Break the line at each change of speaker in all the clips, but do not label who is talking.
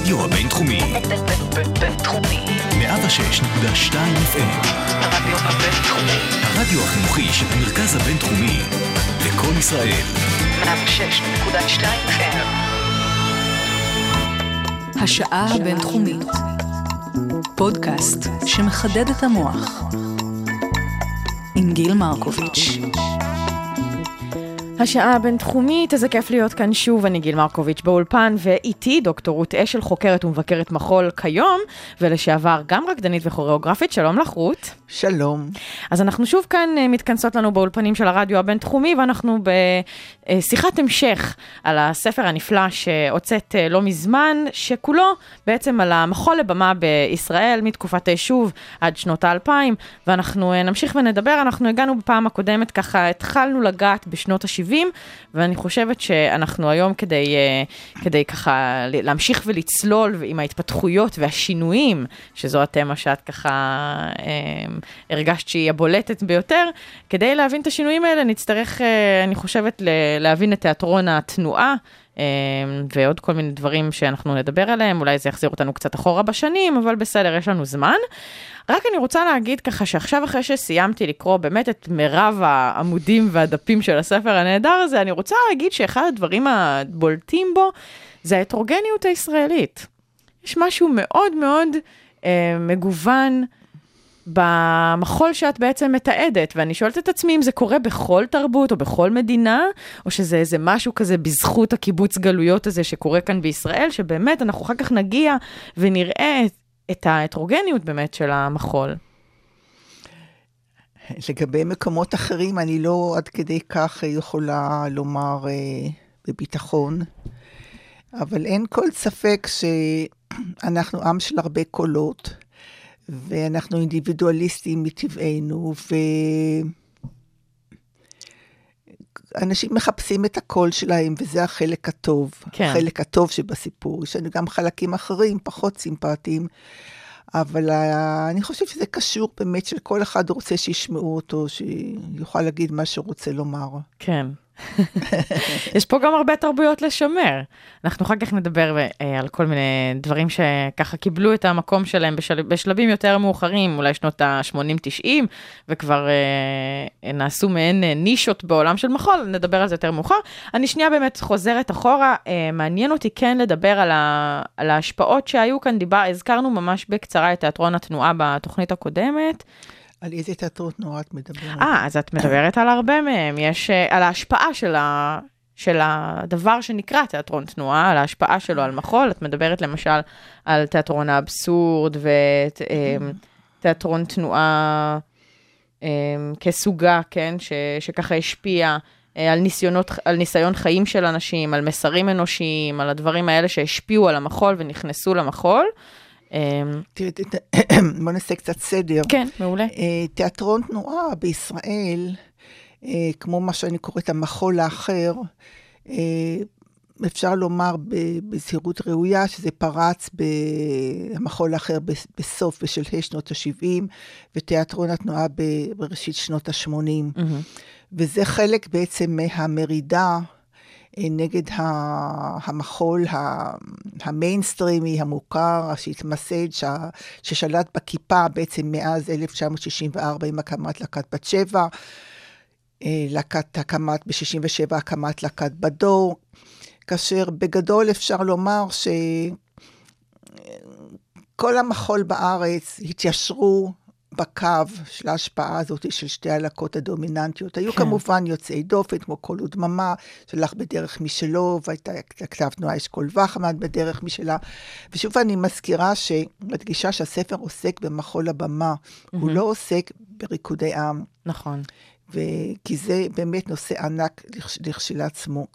הרדיו הבינתחומי.
בינתחומי.
106.2 FM.
הרדיו הבינתחומי.
הרדיו החינוכי של המרכז הבינתחומי. לקום ישראל.
106.2 FM.
השעה הבינתחומית. פודקאסט שמחדד את המוח. עם גיל מרקוביץ'.
השעה הבינתחומית, איזה כיף להיות כאן שוב, אני גיל מרקוביץ' באולפן, ואיתי דוקטור רות אשל, חוקרת ומבקרת מחול כיום, ולשעבר גם רקדנית וכוריאוגרפית, שלום לך רות.
שלום.
אז אנחנו שוב כאן אה, מתכנסות לנו באולפנים של הרדיו הבינתחומי, ואנחנו בשיחת המשך על הספר הנפלא שהוצאת אה, לא מזמן, שכולו בעצם על המחול לבמה בישראל, מתקופת היישוב עד שנות האלפיים, ואנחנו אה, נמשיך ונדבר, אנחנו הגענו בפעם הקודמת, ככה התחלנו לגעת בשנות ה-70, ואני חושבת שאנחנו היום כדי, כדי ככה להמשיך ולצלול עם ההתפתחויות והשינויים, שזו התמה שאת ככה... הרגשת שהיא הבולטת ביותר. כדי להבין את השינויים האלה, נצטרך, אה, אני חושבת, להבין את תיאטרון התנועה. אה, ועוד כל מיני דברים שאנחנו נדבר עליהם, אולי זה יחזיר אותנו קצת אחורה בשנים, אבל בסדר, יש לנו זמן. רק אני רוצה להגיד ככה שעכשיו אחרי שסיימתי לקרוא באמת את מירב העמודים והדפים של הספר הנהדר הזה, אני רוצה להגיד שאחד הדברים הבולטים בו זה ההטרוגניות הישראלית. יש משהו מאוד מאוד אה, מגוון. במחול שאת בעצם מתעדת, ואני שואלת את עצמי אם זה קורה בכל תרבות או בכל מדינה, או שזה איזה משהו כזה בזכות הקיבוץ גלויות הזה שקורה כאן בישראל, שבאמת אנחנו אחר כך נגיע ונראה את, ההטרוגניות באמת של המחול.
לגבי מקומות אחרים, אני לא עד כדי כך יכולה לומר אה, בביטחון, אבל אין כל ספק שאנחנו עם של הרבה קולות. ואנחנו אינדיבידואליסטים מטבענו, ואנשים מחפשים את הקול שלהם, וזה החלק הטוב. כן. החלק הטוב שבסיפור. יש לנו גם חלקים אחרים, פחות סימפטיים, אבל אני חושבת שזה קשור באמת שכל אחד רוצה שישמעו אותו, שיוכל להגיד מה שהוא לומר.
כן. יש פה גם הרבה תרבויות לשמר. אנחנו אחר כך נדבר אה, על כל מיני דברים שככה קיבלו את המקום שלהם בשל... בשלבים יותר מאוחרים, אולי שנות ה-80-90, וכבר אה, נעשו מעין אה, נישות בעולם של מחול, נדבר על זה יותר מאוחר. אני שנייה באמת חוזרת אחורה, אה, מעניין אותי כן לדבר על, ה... על ההשפעות שהיו כאן, דיבר, הזכרנו ממש בקצרה את תיאטרון התנועה בתוכנית הקודמת.
על איזה תיאטרות נורא את מדברת?
אה, אז את מדברת על הרבה מהם. יש, uh, על ההשפעה של, ה, של הדבר שנקרא תיאטרון תנועה, על ההשפעה שלו על מחול. את מדברת למשל על תיאטרון האבסורד ותיאטרון תנועה um, כסוגה, כן, ש, שככה השפיע. על ניסיונות, על ניסיון חיים של אנשים, על מסרים אנושיים, על הדברים האלה שהשפיעו על המחול ונכנסו למחול.
אמ, תראי, בוא נעשה קצת סדר.
כן, מעולה.
אה, תיאטרון תנועה בישראל, אה, כמו מה שאני קוראת המחול האחר, אה, אפשר לומר בזהירות ראויה שזה פרץ במחול האחר בסוף, בשלהי שנות ה-70, ותיאטרון התנועה בראשית שנות ה-80. Mm-hmm. וזה חלק בעצם מהמרידה נגד המחול המיינסטרימי המוכר, שהתמסד, ששלט בכיפה בעצם מאז 1964 עם הקמת להקת בת שבע, אה, להקת הקמת, ב-67 הקמת להקת בדור, כאשר בגדול אפשר לומר שכל המחול בארץ התיישרו בקו של ההשפעה הזאת של שתי הלהקות הדומיננטיות. היו כן. כמובן יוצאי דופן, כמו קול ודממה, שלך בדרך משלו, והייתה כתב תנועה אשכול וחמד בדרך משלה. ושוב אני מזכירה, מדגישה שהספר עוסק במחול הבמה, mm-hmm. הוא לא עוסק בריקודי עם.
נכון.
כי זה באמת נושא ענק לכשלעצמו.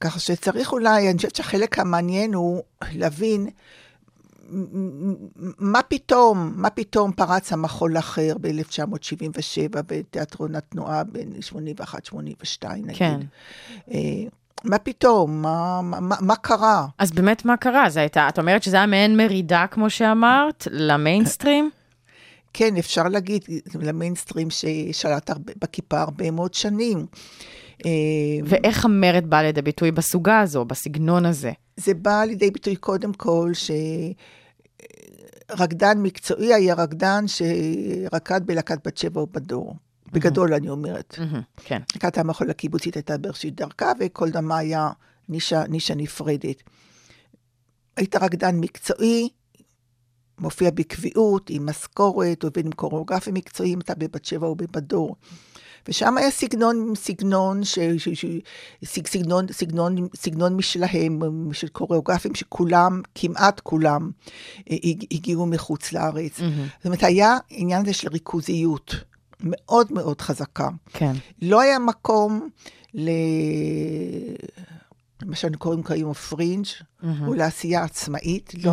ככה שצריך אולי, אני חושבת שהחלק המעניין הוא להבין מה פתאום, מה פתאום פרץ המחול אחר ב-1977 בתיאטרון התנועה בין 81-82 נגיד. כן. אה, מה פתאום? מה, מה, מה קרה?
אז באמת מה קרה? זה הייתה, את אומרת שזה היה מעין מרידה, כמו שאמרת, למיינסטרים?
כן, אפשר להגיד, למיינסטרים ששלט הרבה, בכיפה הרבה מאוד שנים. אה,
ואיך המרד בא לידי ביטוי בסוגה הזו, בסגנון הזה?
זה בא לידי ביטוי קודם כל שרקדן מקצועי היה רקדן שרקד בלהקת בת שבע ובדור. בגדול, אני אומרת.
מהמם, כן.
להקת המחול הקיבוצית הייתה בראשית דרכה, וכל דמה היה נישה, נישה נפרדת. היית רקדן מקצועי, מופיע בקביעות, עם משכורת, עובד עם קוריאוגרפים מקצועיים, אתה בבת שבע או בבדור. ושם היה סגנון, סגנון, ש, ש, ש, סג, סגנון, סגנון, סגנון משלהם, של קוריאוגרפים שכולם, כמעט כולם, אה, הג- הגיעו מחוץ לארץ. זאת אומרת, היה עניין הזה של ריכוזיות מאוד מאוד חזקה.
כן.
לא היה מקום ל... מה שאנו קוראים כיום פרינג', או לעשייה עצמאית, לא,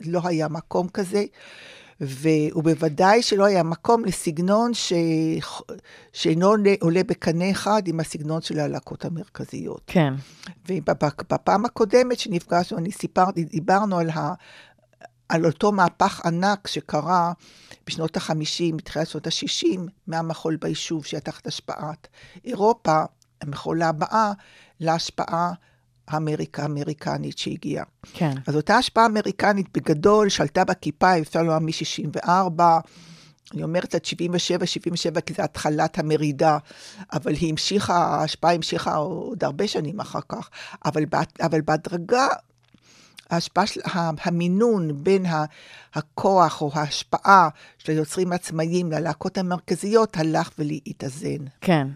לא היה מקום כזה. ו... ובוודאי שלא היה מקום לסגנון ש... שאינו עולה- בקנה אחד עם הסגנון של הלהקות המרכזיות.
כן.
ובפעם הקודמת שנפגשנו, אני סיפרתי, דיברנו על, ה, על אותו מהפך ענק שקרה בשנות ה-50, בתחילת שנות ה-60, מהמחול ביישוב שהיה תחת השפעת אירופה, המחול הבאה, להשפעה האמריקה האמריקנית שהגיעה.
כן.
אז אותה השפעה אמריקנית בגדול שלטה בכיפה, אפשר לומר מ-64, אני אומרת עד 77, 77 כי זה התחלת המרידה, אבל היא המשיכה, ההשפעה המשיכה עוד הרבה שנים אחר כך, אבל, בה- אבל בהדרגה, ההשפעה של המינון בין הכוח או ההשפעה של היוצרים העצמאיים ללהקות המרכזיות הלך ולהתאזן.
כן.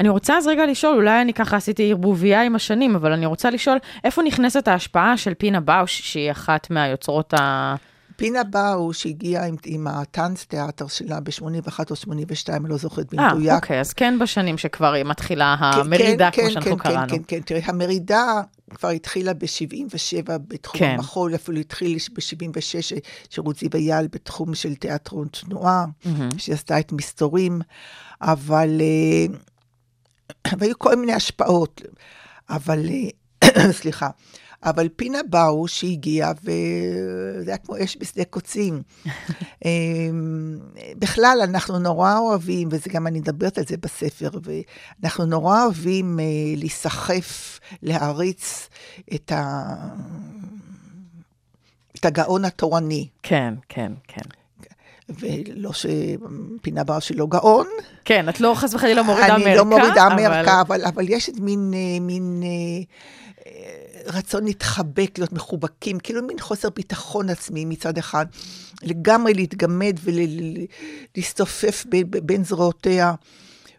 אני רוצה אז רגע לשאול, אולי אני ככה עשיתי ערבוביה עם השנים, אבל אני רוצה לשאול, איפה נכנסת ההשפעה של פינה באוש, שהיא אחת מהיוצרות ה...
פינה באו שהגיעה עם, עם הטאנס תיאטר שלה ב-81 או 82, אני לא זוכרת
אה,
במדויק.
אוקיי, אז כן בשנים שכבר היא מתחילה
כן,
המרידה,
כן,
כמו
כן,
שאנחנו
כן,
קראנו.
כן, כן, תראי, המרידה כבר התחילה ב-77 בתחום
כן.
המחול, אפילו התחיל ב-76 שירות זיו אייל בתחום של תיאטרון תנועה, שהיא עשתה את מסתורים, אבל אה, והיו כל מיני השפעות, אבל, אה, סליחה, אבל פינה באו שהגיעה, וזה היה כמו אש בשדה קוצים. אה, בכלל, אנחנו נורא אוהבים, וזה גם, אני מדברת על זה בספר, ואנחנו נורא אוהבים אה, להיסחף, להעריץ את, ה... את הגאון התורני.
כן, כן, כן.
ולא שפינה בר שלא גאון.
כן, את לא חס וחלילה מורידה
אני
מערכה,
לא מורידה
אבל-
מערכה, אבל, אבל יש את מין, אה, מין אה, רצון להתחבק, להיות מחובקים, כאילו מין חוסר ביטחון עצמי מצד אחד, לגמרי להתגמד ולהסתופף בין זרועותיה,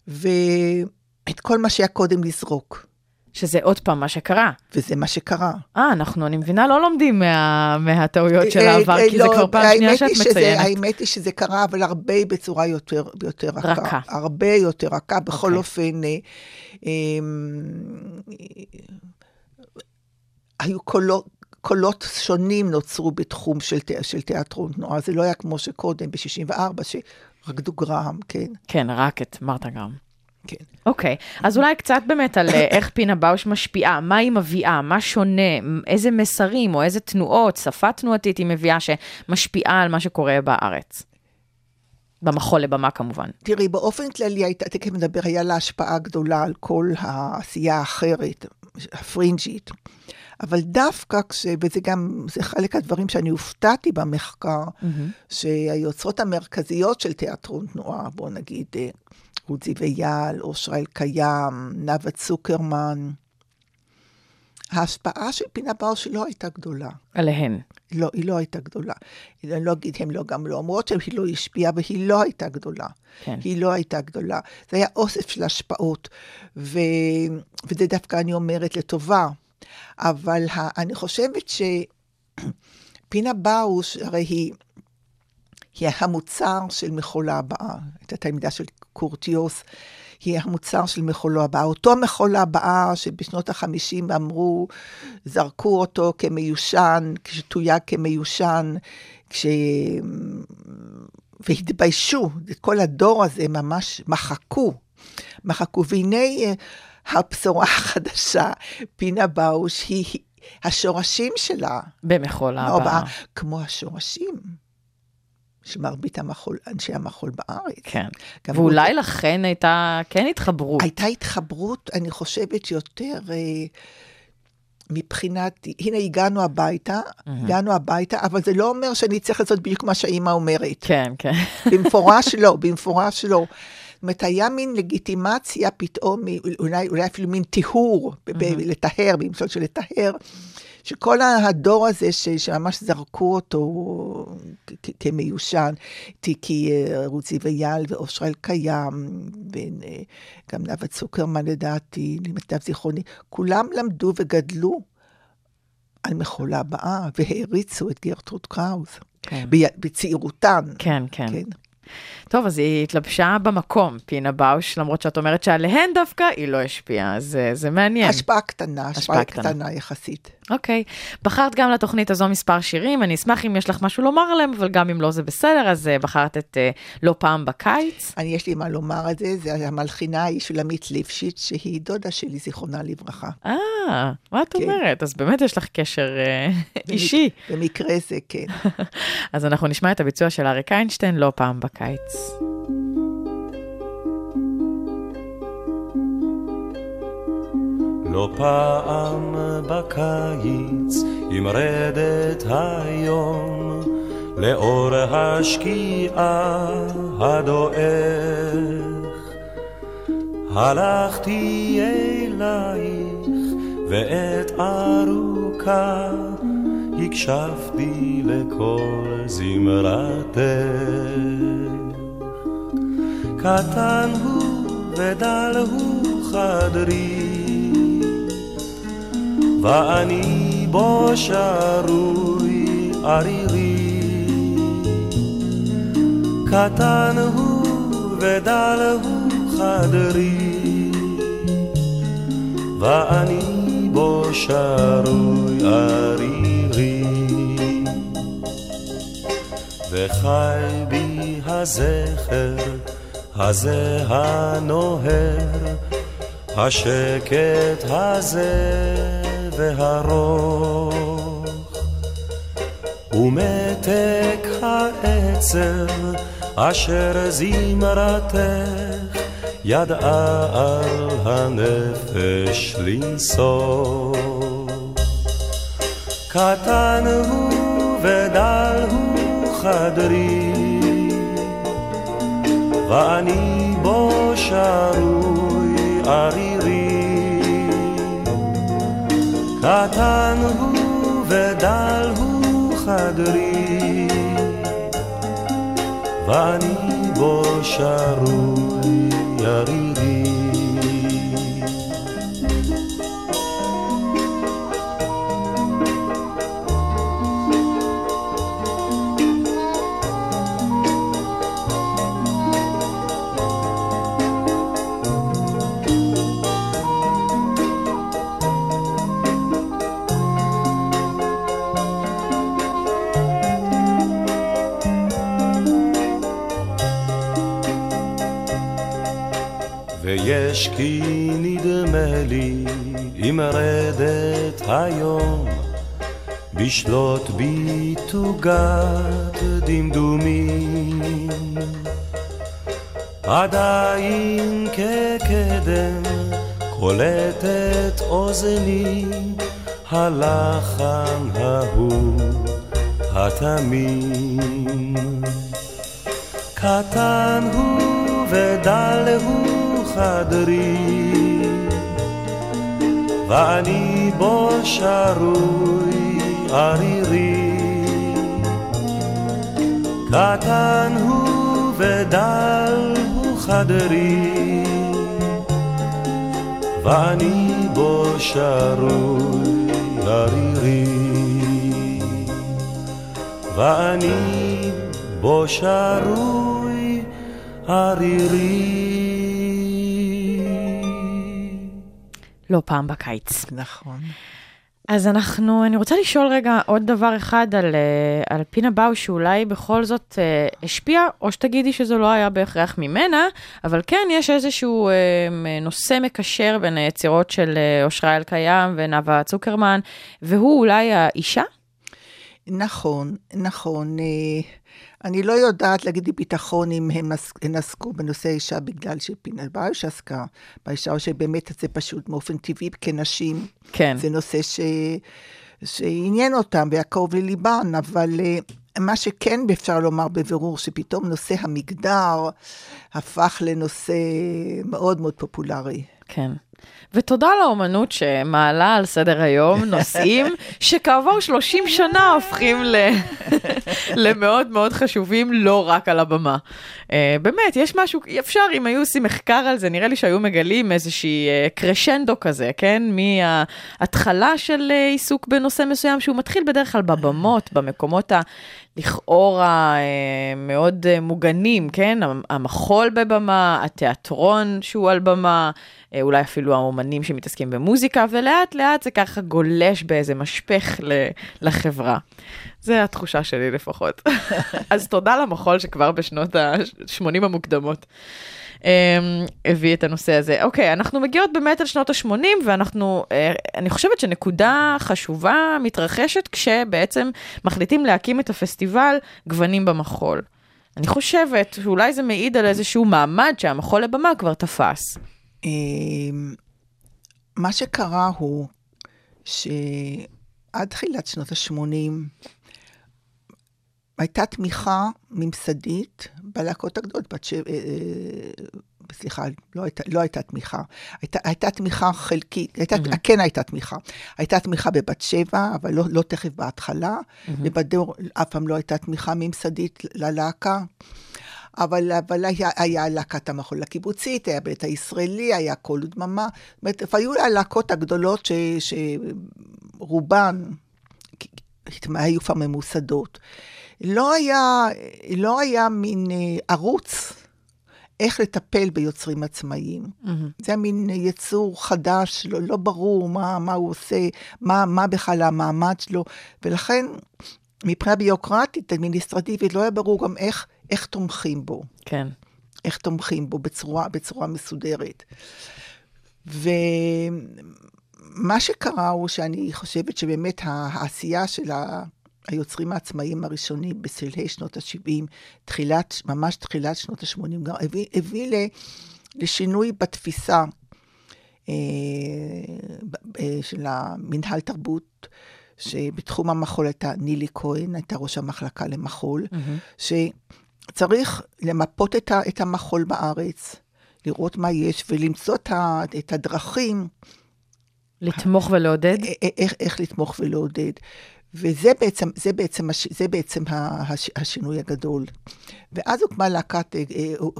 ואת כל מה שהיה קודם לזרוק,
שזה עוד פעם מה שקרה.
וזה מה שקרה.
אה, אנחנו, אני מבינה, לא לומדים מה, מהטעויות של
אה,
העבר,
אה,
כי זה
לא,
כבר פעם שנייה שאת
שזה-
מציינת.
האמת היא שזה קרה, אבל הרבה בצורה יותר, יותר רכה.
רכה.
הרבה יותר רכה. בכל
אוקיי.
אופן, אה, אה, היו קולות... קולות שונים נוצרו בתחום של, תיא- של תיאטרון תנועה, זה לא היה כמו שקודם, ב-64, שרקדו גרהם, כן,
כן, רק את מרתה גרם.
כן.
אוקיי, אז אולי קצת באמת על אה, איך פינה באוש משפיעה, מה היא מביאה, מה שונה, איזה מסרים או איזה תנועות, שפה תנועתית היא מביאה שמשפיעה על מה שקורה בארץ. במחול לבמה כמובן.
תראי, באופן כללי, הייתה, תכף נדבר, היה לה השפעה גדולה על כל העשייה האחרת, הפרינג'ית. אבל דווקא כש... וזה גם, זה חלק הדברים שאני הופתעתי במחקר, שהיוצרות המרכזיות של תיאטרון תנועה, בואו נגיד, אה, רות זיו אייל, אושרה אלקיים, נאוה צוקרמן, ההשפעה של פינה באוש לא הייתה גדולה.
עליהן.
לא, היא לא הייתה גדולה. אני לא אגיד, הם לא, גם לא אומרות שהיא לא השפיעה, והיא לא הייתה גדולה.
כן.
היא לא הייתה גדולה. זה היה אוסף של השפעות, ו... וזה דווקא, אני אומרת, לטובה. אבל ה... אני חושבת שפינה באוש, הרי היא, היא המוצר של מחולה הבאה. הייתה תלמידה של קורטיוס. היא המוצר של מחולו הבאה. אותו מחולו הבאה שבשנות ה-50 אמרו, זרקו אותו כמיושן, כשתויג כמיושן, כש... והתביישו, את כל הדור הזה ממש מחקו. מחקו, והנה הבשורה החדשה, פינה באוש, היא, היא השורשים שלה.
במחול
הבאה,
הבאה.
כמו השורשים של מרבית המחול, אנשי המחול בארץ.
כן. ואולי
רות-
לכן הייתה כן התחברות.
הייתה התחברות, אני חושבת, יותר אה, מבחינת, הנה הגענו הביתה, הגענו הביתה, אבל זה לא אומר שאני צריך לעשות בדיוק מה שהאימא אומרת.
כן, כן.
במפורש לא, במפורש לא. זאת אומרת, היה מין לגיטימציה פתאום, אולי, אולי אפילו מין טיהור, ב- לטהר, במשל של לטהר, שכל הדור הזה ש, שממש זרקו אותו כ- כמיושן, תיקי אה, רוזי ויאל ואושרה אלקיים, וגם נאוה צוקרמן לדעתי, למיטב זיכרוני, כולם למדו וגדלו על מחולה הבאה, והעריצו את גרטרוד קראוס,
כן.
בצעירותן.
כן, כן.
כן.
טוב, אז היא התלבשה במקום, פינה באוש, למרות שאת אומרת שעליהן דווקא היא לא השפיעה, אז אה, זה מעניין.
השפעה קטנה,
השפעה
השפעה
קטנה.
קטנה יחסית.
אוקיי. בחרת גם לתוכנית הזו מספר שירים, אני אשמח אם יש לך משהו לומר עליהם, אבל גם אם לא זה בסדר, אז אה, בחרת את אה, לא פעם בקיץ.
אני, יש לי מה לומר על זה, זה המלחינה היא שולמית ליפשיץ, שהיא דודה שלי, זיכרונה לברכה.
אה, מה את
כן.
אומרת? אז באמת יש לך קשר
במק-
אישי.
במקרה זה, כן.
אז אנחנו נשמע את הביצוע של אריק איינשטיין לא פעם בקיץ.
לא פעם בקיץ ימרדת היום לאור השקיעה הדועך. הלכתי אלייך ועת ארוכה הקשבתי לכל זמרתך. קטן הוא ודל הוא חדרי ואני בו שרוי ערירי. קטן הוא ודל הוא חדרי. ואני בו שרוי ערירי. וחי בי הזכר הזה הנוהר השקט הזה והרוך. ומתק העצב אשר זמרתך ידעה על הנפש לנסוך קטן הוא ודל הוא חדרי ואני בו שרוי ערירי קטן הוא ודל הוא חדרי ואני בו שרוי ערירי ויש כי נדמה לי אם רדת היום בשלוט בי תוגת דמדומים. עדיין כקדם קולטת אוזני הלחן ההוא התמים. קטן הוא ודל הוא חדרי. ואני בו שרוי ערירי. קטן הוא ודל הוא חדרי. ואני בו שרוי ערירי. ואני בו שרוי ערירי.
לא פעם בקיץ.
נכון.
אז אנחנו, אני רוצה לשאול רגע עוד דבר אחד על, אה, על פינה באו, שאולי בכל זאת אה, השפיע, או שתגידי שזה לא היה בהכרח ממנה, אבל כן, יש איזשהו אה, נושא מקשר בין היצירות של אה, אושרה אלקיים ונאוה צוקרמן, והוא אולי האישה?
נכון, נכון. אה, אני לא יודעת להגיד בביטחון אם הם, הם עסקו בנושא האישה בגלל שפינת באיוש עסקה באישה, או שבאמת זה פשוט באופן טבעי כנשים.
כן.
זה נושא ש... שעניין אותם והקרוב לליבן, אבל אה, מה שכן אפשר לומר בבירור, שפתאום נושא המגדר הפך לנושא מאוד מאוד פופולרי.
כן. ותודה לאומנות שמעלה על סדר היום נושאים שכעבור 30 שנה הופכים ל... למאוד מאוד חשובים, לא רק על הבמה. Uh, באמת, יש משהו, אפשר, אם היו עושים מחקר על זה, נראה לי שהיו מגלים איזושהי uh, קרשנדו כזה, כן? מההתחלה של uh, עיסוק בנושא מסוים, שהוא מתחיל בדרך כלל בבמות, במקומות ה... לכאורה מאוד מוגנים, כן? המ- המחול בבמה, התיאטרון שהוא על במה, אולי אפילו האומנים שמתעסקים במוזיקה, ולאט לאט זה ככה גולש באיזה משפך לחברה. זה התחושה שלי לפחות. אז תודה למחול שכבר בשנות ה-80 המוקדמות. um, הביא את הנושא הזה. אוקיי, אנחנו מגיעות באמת על שנות ה-80, ואנחנו, uh, אני חושבת שנקודה חשובה מתרחשת כשבעצם מחליטים להקים את הפסטיבל גוונים במחול. אני חושבת שאולי זה מעיד על איזשהו מעמד שהמחול לבמה כבר תפס.
אמ, מה שקרה הוא שעד תחילת שנות ה-80 הייתה תמיכה ממסדית בלהקות הגדולות, בת שבע, סליחה, לא הייתה, לא הייתה תמיכה. הייתה, הייתה תמיכה חלקית, הייתה, mm-hmm. כן הייתה תמיכה. הייתה תמיכה בבת שבע, אבל לא, לא תכף בהתחלה, mm-hmm. ובדור אף פעם לא הייתה תמיכה ממסדית ללהקה. אבל, אבל היה, היה להקת המחול הקיבוצית, היה בית הישראלי, היה קול ודממה. זאת אומרת, היו הלהקות הגדולות ש, שרובן היו כבר ממוסדות. לא היה, לא היה מין ערוץ איך לטפל ביוצרים עצמאיים. Mm-hmm. זה היה מין יצור חדש, לא, לא ברור מה, מה הוא עושה, מה, מה בכלל המעמד שלו, ולכן מבחינה ביוקרטית, אדמיניסטרטיבית, לא היה ברור גם איך, איך תומכים בו.
כן.
איך תומכים בו בצורה, בצורה מסודרת. ומה שקרה הוא שאני חושבת שבאמת העשייה של ה... היוצרים העצמאיים הראשונים בשלהי שנות ה-70, תחילת, ממש תחילת שנות ה-80, גם הביא, הביא לשינוי בתפיסה אה, אה, של המנהל תרבות, שבתחום המחול הייתה נילי כהן, הייתה ראש המחלקה למחול, mm-hmm. שצריך למפות את, ה, את המחול בארץ, לראות מה יש ולמצוא את, ה, את הדרכים.
לתמוך ולעודד?
איך, איך לתמוך ולעודד. וזה בעצם, זה בעצם, זה בעצם השינוי הגדול. ואז הוקמה להקת,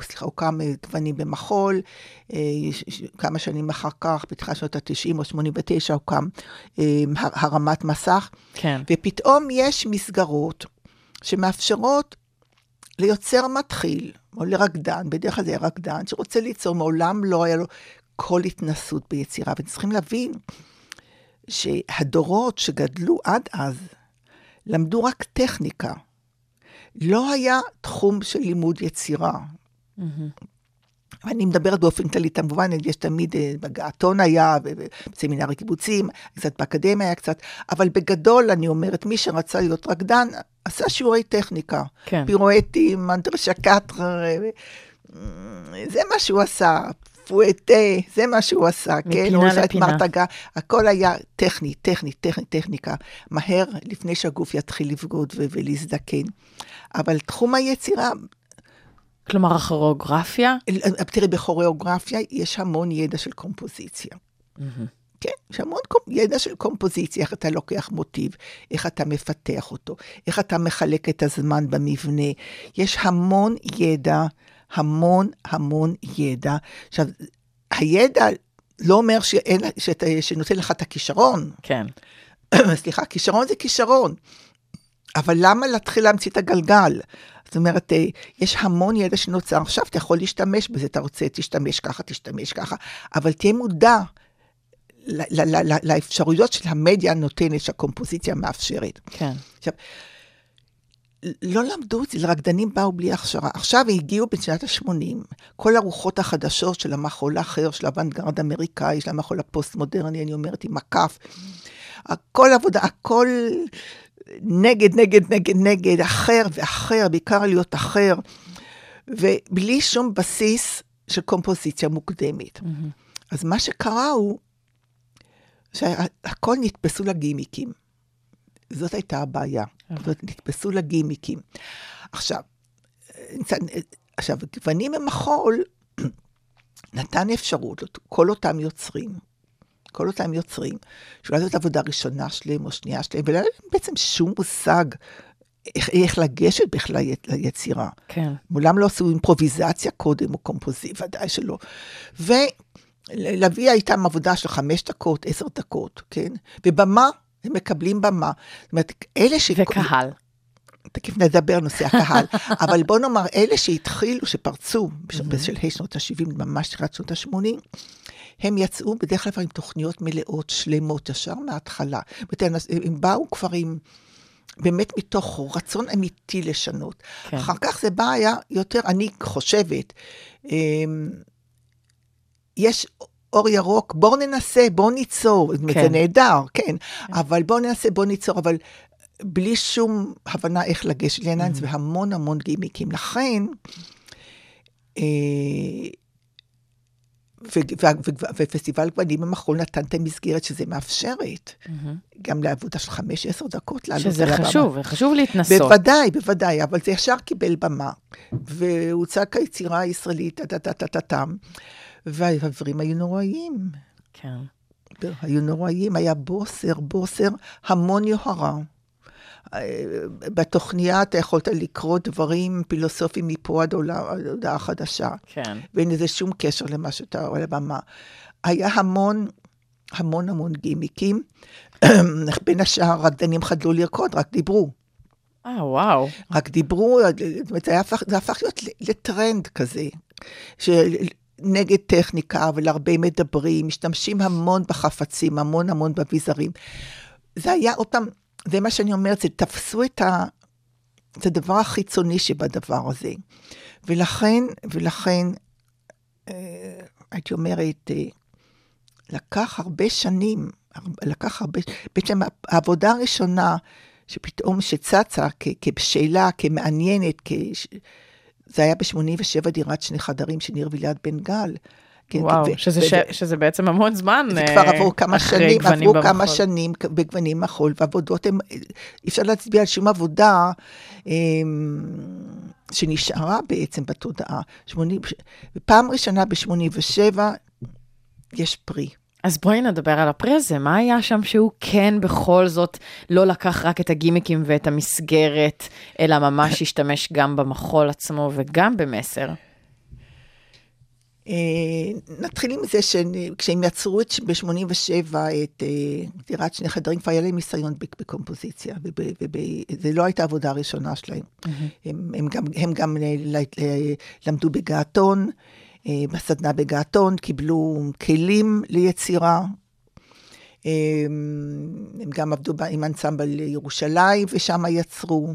סליחה, הוקם גוונים במחול, כמה שנים אחר כך, בתחילת שנות ה-90 או 89, הוקם הרמת מסך.
כן.
ופתאום יש מסגרות שמאפשרות ליוצר מתחיל, או לרקדן, בדרך כלל זה היה רקדן, שרוצה ליצור, מעולם לא היה לו כל התנסות ביצירה, וצריכים להבין שהדורות שגדלו עד אז למדו רק טכניקה. לא היה תחום של לימוד יצירה. Mm-hmm. אני מדברת באופן כללי, כמובן, יש תמיד, בגעתון היה, בסמינר הקיבוצים, קצת באקדמיה היה קצת, אבל בגדול, אני אומרת, מי שרצה להיות רקדן, עשה שיעורי טכניקה.
כן.
פירואטים, אנדרשקטר, זה מה שהוא עשה. פואטה, זה מה שהוא עשה, כן?
מפינה לפינה.
מרתגה, הכל היה טכני, טכני, טכני, טכניקה. מהר, לפני שהגוף יתחיל לבגוד ולהזדקן. אבל תחום היצירה...
כלומר, הכוריאוגרפיה?
תראי, בכוריאוגרפיה יש המון ידע של קומפוזיציה. Mm-hmm. כן, יש המון ידע של קומפוזיציה, איך אתה לוקח מוטיב, איך אתה מפתח אותו, איך אתה מחלק את הזמן במבנה. יש המון ידע. המון המון ידע. עכשיו, הידע לא אומר שאין, שאת, שנותן לך את הכישרון.
כן.
סליחה, כישרון זה כישרון. אבל למה להתחיל להמציא את הגלגל? זאת אומרת, יש המון ידע שנוצר, עכשיו אתה יכול להשתמש בזה, אתה רוצה, תשתמש ככה, תשתמש ככה, אבל תהיה מודע לאפשרויות של המדיה הנותנת, שהקומפוזיציה מאפשרת.
כן.
עכשיו, לא למדו את זה, רקדנים באו בלי הכשרה. עכשיו הגיעו בשנת ה-80, כל הרוחות החדשות של המחול האחר, של הוונגרד האמריקאי, של המחול הפוסט-מודרני, אני אומרת, עם הכף. הכל עבודה, הכל נגד, נגד, נגד, נגד, אחר ואחר, בעיקר להיות אחר, ובלי שום בסיס של קומפוזיציה מוקדמת. אז מה שקרה הוא שהכל נתפסו לגימיקים. זאת הייתה הבעיה. זאת נתפסו לגימיקים. עכשיו, עכשיו, גוונים ממחול נתן אפשרות לכל אותם יוצרים, כל אותם יוצרים, שאולי זאת עבודה ראשונה שלהם או שנייה שלהם, ולא היה להם בעצם שום מושג איך, איך לגשת בכלל ליצירה.
כן.
מעולם לא עשו אימפרוביזציה קודם, או קומפוזיציה, ודאי שלא. ולהביא איתם עבודה של חמש דקות, עשר דקות, כן? ובמה, הם מקבלים במה. זאת אומרת, אלה ש...
וקהל.
תכף נדבר על נושא הקהל, אבל בוא נאמר, אלה שהתחילו, שפרצו בש- בשלהי שנות ה-70, ממש תחילת שנות ה-80, הם יצאו בדרך כלל עם תוכניות מלאות, שלמות, ישר מההתחלה. הם באו כבר עם, באמת מתוך רצון אמיתי לשנות.
כן.
אחר כך זה בא היה יותר, אני חושבת, אמ, יש אור ירוק, בואו ננסה, בואו ניצור.
כן.
זה נהדר, כן, אבל בואו ננסה, בואו ניצור, אבל בלי שום הבנה איך לגשת לעניין,
Mm-hmm.
והמון המון גימיקים. לכן, אה, ופסטיבל גוונים במחול נתן את המסגרת שזה מאפשרת, גם לעבודה של חמש, עשר דקות לעלות
שזה. חשוב, חשוב להתנסות.
בוודאי, בוודאי, אבל זה ישר קיבל במה. והוצג כיצירה הישראלית, טה-טה-טה-טה-טם, והדברים היו נוראיים.
כן.
היו נוראיים, היה בוסר, בוסר, המון יוהרה. אה, בתוכניה אתה יכולת לקרוא דברים פילוסופיים מפה עד הודעה חדשה,
כן.
ואין לזה שום קשר למה שאתה רואה על הבמה. היה המון, המון המון גימיקים. בין השאר, רקדנים חדלו לרקוד, רק דיברו.
אה, וואו.
רק דיברו, זאת אומרת, זה, הפך, זה הפך להיות לטרנד כזה, שנגד טכניקה ולהרבה מדברים, משתמשים המון בחפצים, המון המון באביזרים. זה היה עוד פעם, זה מה שאני אומרת, זה תפסו את ה... את הדבר החיצוני שבדבר הזה. ולכן, ולכן, אה, הייתי אומרת, אה, לקח הרבה שנים, לקח הרבה, בעצם העבודה הראשונה שפתאום שצצה כ- כשאלה, כמעניינת, כש... זה היה ב-87 דירת שני חדרים של ניר וליד בן גל. כן,
וואו,
ו-
שזה,
וזה-
ש... שזה בעצם המון זמן אה,
כבר עברו כמה
אחרי
שנים,
גוונים
עברו כמה
במחול.
שנים בגוונים מחול, ועבודות הן, אי אפשר להצביע על שום עבודה אמ, שנשארה בעצם בתודעה. 80, פעם ראשונה ב-87 יש פרי.
אז בואי נדבר על הפרי הזה, מה היה שם שהוא כן בכל זאת לא לקח רק את הגימיקים ואת המסגרת, אלא ממש השתמש גם במחול עצמו וגם במסר?
אה, נתחיל עם זה שכשהם יצרו את- ב-87 את אה, דירת שני חדרים, כבר היה להם ניסיון בק- בקומפוזיציה, וזו לא הייתה העבודה הראשונה שלהם. הם, הם גם, למדו בגעתון, אה, בסדנה בגעתון, קיבלו כלים ליצירה. הם גם עבדו עם אנסמבל ירושלים, ושם יצרו.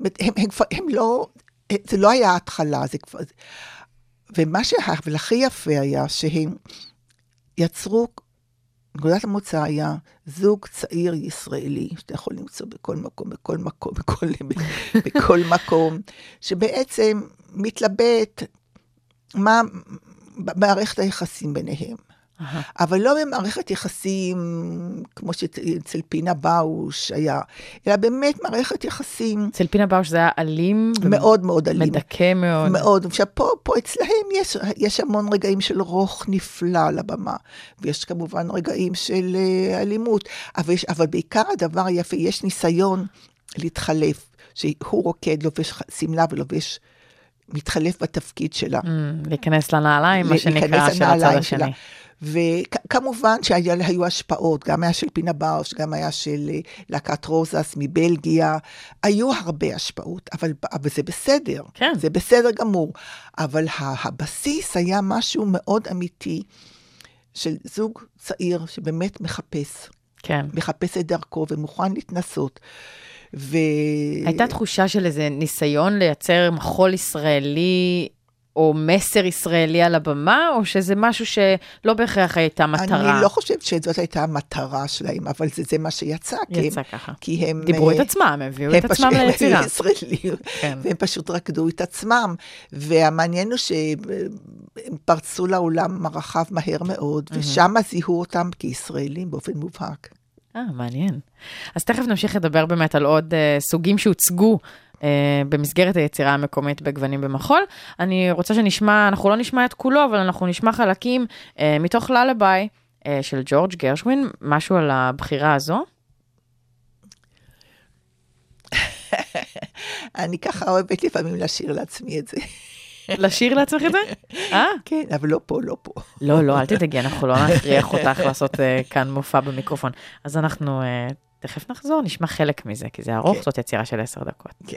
הם, הם, הם לא, זה לא היה ההתחלה, זה כבר... ומה שהכי יפה היה שהם יצרו, נקודת המוצא היה זוג צעיר ישראלי, שאתה יכול למצוא בכל מקום, בכל מקום, בכל, בכל מקום, שבעצם מתלבט מה מערכת היחסים ביניהם. אבל לא במערכת יחסים כמו שאצל פינה באוש היה, אלא באמת מערכת יחסים
אצל פינה באוש זה היה אלים,
מאוד מאוד אלים.
מדכא מאוד.
מאוד. עכשיו, פה, פה אצלהם יש, יש המון רגעים של רוך נפלא על הבמה, ויש כמובן רגעים של uh, אלימות, אבל, יש, אבל בעיקר הדבר היפה, יש ניסיון להתחלף, שהוא רוקד, לובש שמלה ולובש, מתחלף בתפקיד שלה.
Mm, להיכנס לנעליים, מה שנקרא, של הצד השני.
שלה. וכמובן שהיו השפעות, גם היה של פינה באוש, גם היה של אה, להקת רוזס מבלגיה, היו הרבה השפעות, אבל, אבל זה בסדר,
כן.
זה בסדר גמור. אבל הבסיס היה משהו מאוד אמיתי של זוג צעיר שבאמת מחפש,
כן.
מחפש את דרכו ומוכן להתנסות. ו...
הייתה תחושה של איזה ניסיון לייצר מחול ישראלי או מסר ישראלי על הבמה, או שזה משהו שלא בהכרח הייתה מטרה?
אני לא חושבת שזאת הייתה המטרה שלהם, אבל זה, זה מה שיצא. כי
יצא
הם,
ככה.
כי הם...
דיברו
אה,
את עצמם, הם הביאו את
הם
עצמם
הם
ליצירה.
היו ישראלים,
כן.
והם פשוט רקדו את עצמם. והמעניין הוא שהם פרצו לעולם הרחב מהר מאוד, ושם זיהו אותם כישראלים באופן מובהק.
אה, מעניין. אז תכף נמשיך לדבר באמת על עוד uh, סוגים שהוצגו uh, במסגרת היצירה המקומית בגוונים במחול. אני רוצה שנשמע, אנחנו לא נשמע את כולו, אבל אנחנו נשמע חלקים uh, מתוך ללביי uh, של ג'ורג' גרשווין, משהו על הבחירה הזו.
אני ככה אוהבת לפעמים לשיר לעצמי את זה.
לשיר לעצמך את זה? אה?
כן, אבל לא פה, לא פה.
לא, לא, אל תדאגי, אנחנו לא נכריח אותך לעשות כאן מופע במיקרופון. אז אנחנו תכף נחזור, נשמע חלק מזה, כי זה ארוך,
כן.
זאת יצירה של עשר דקות.
כן.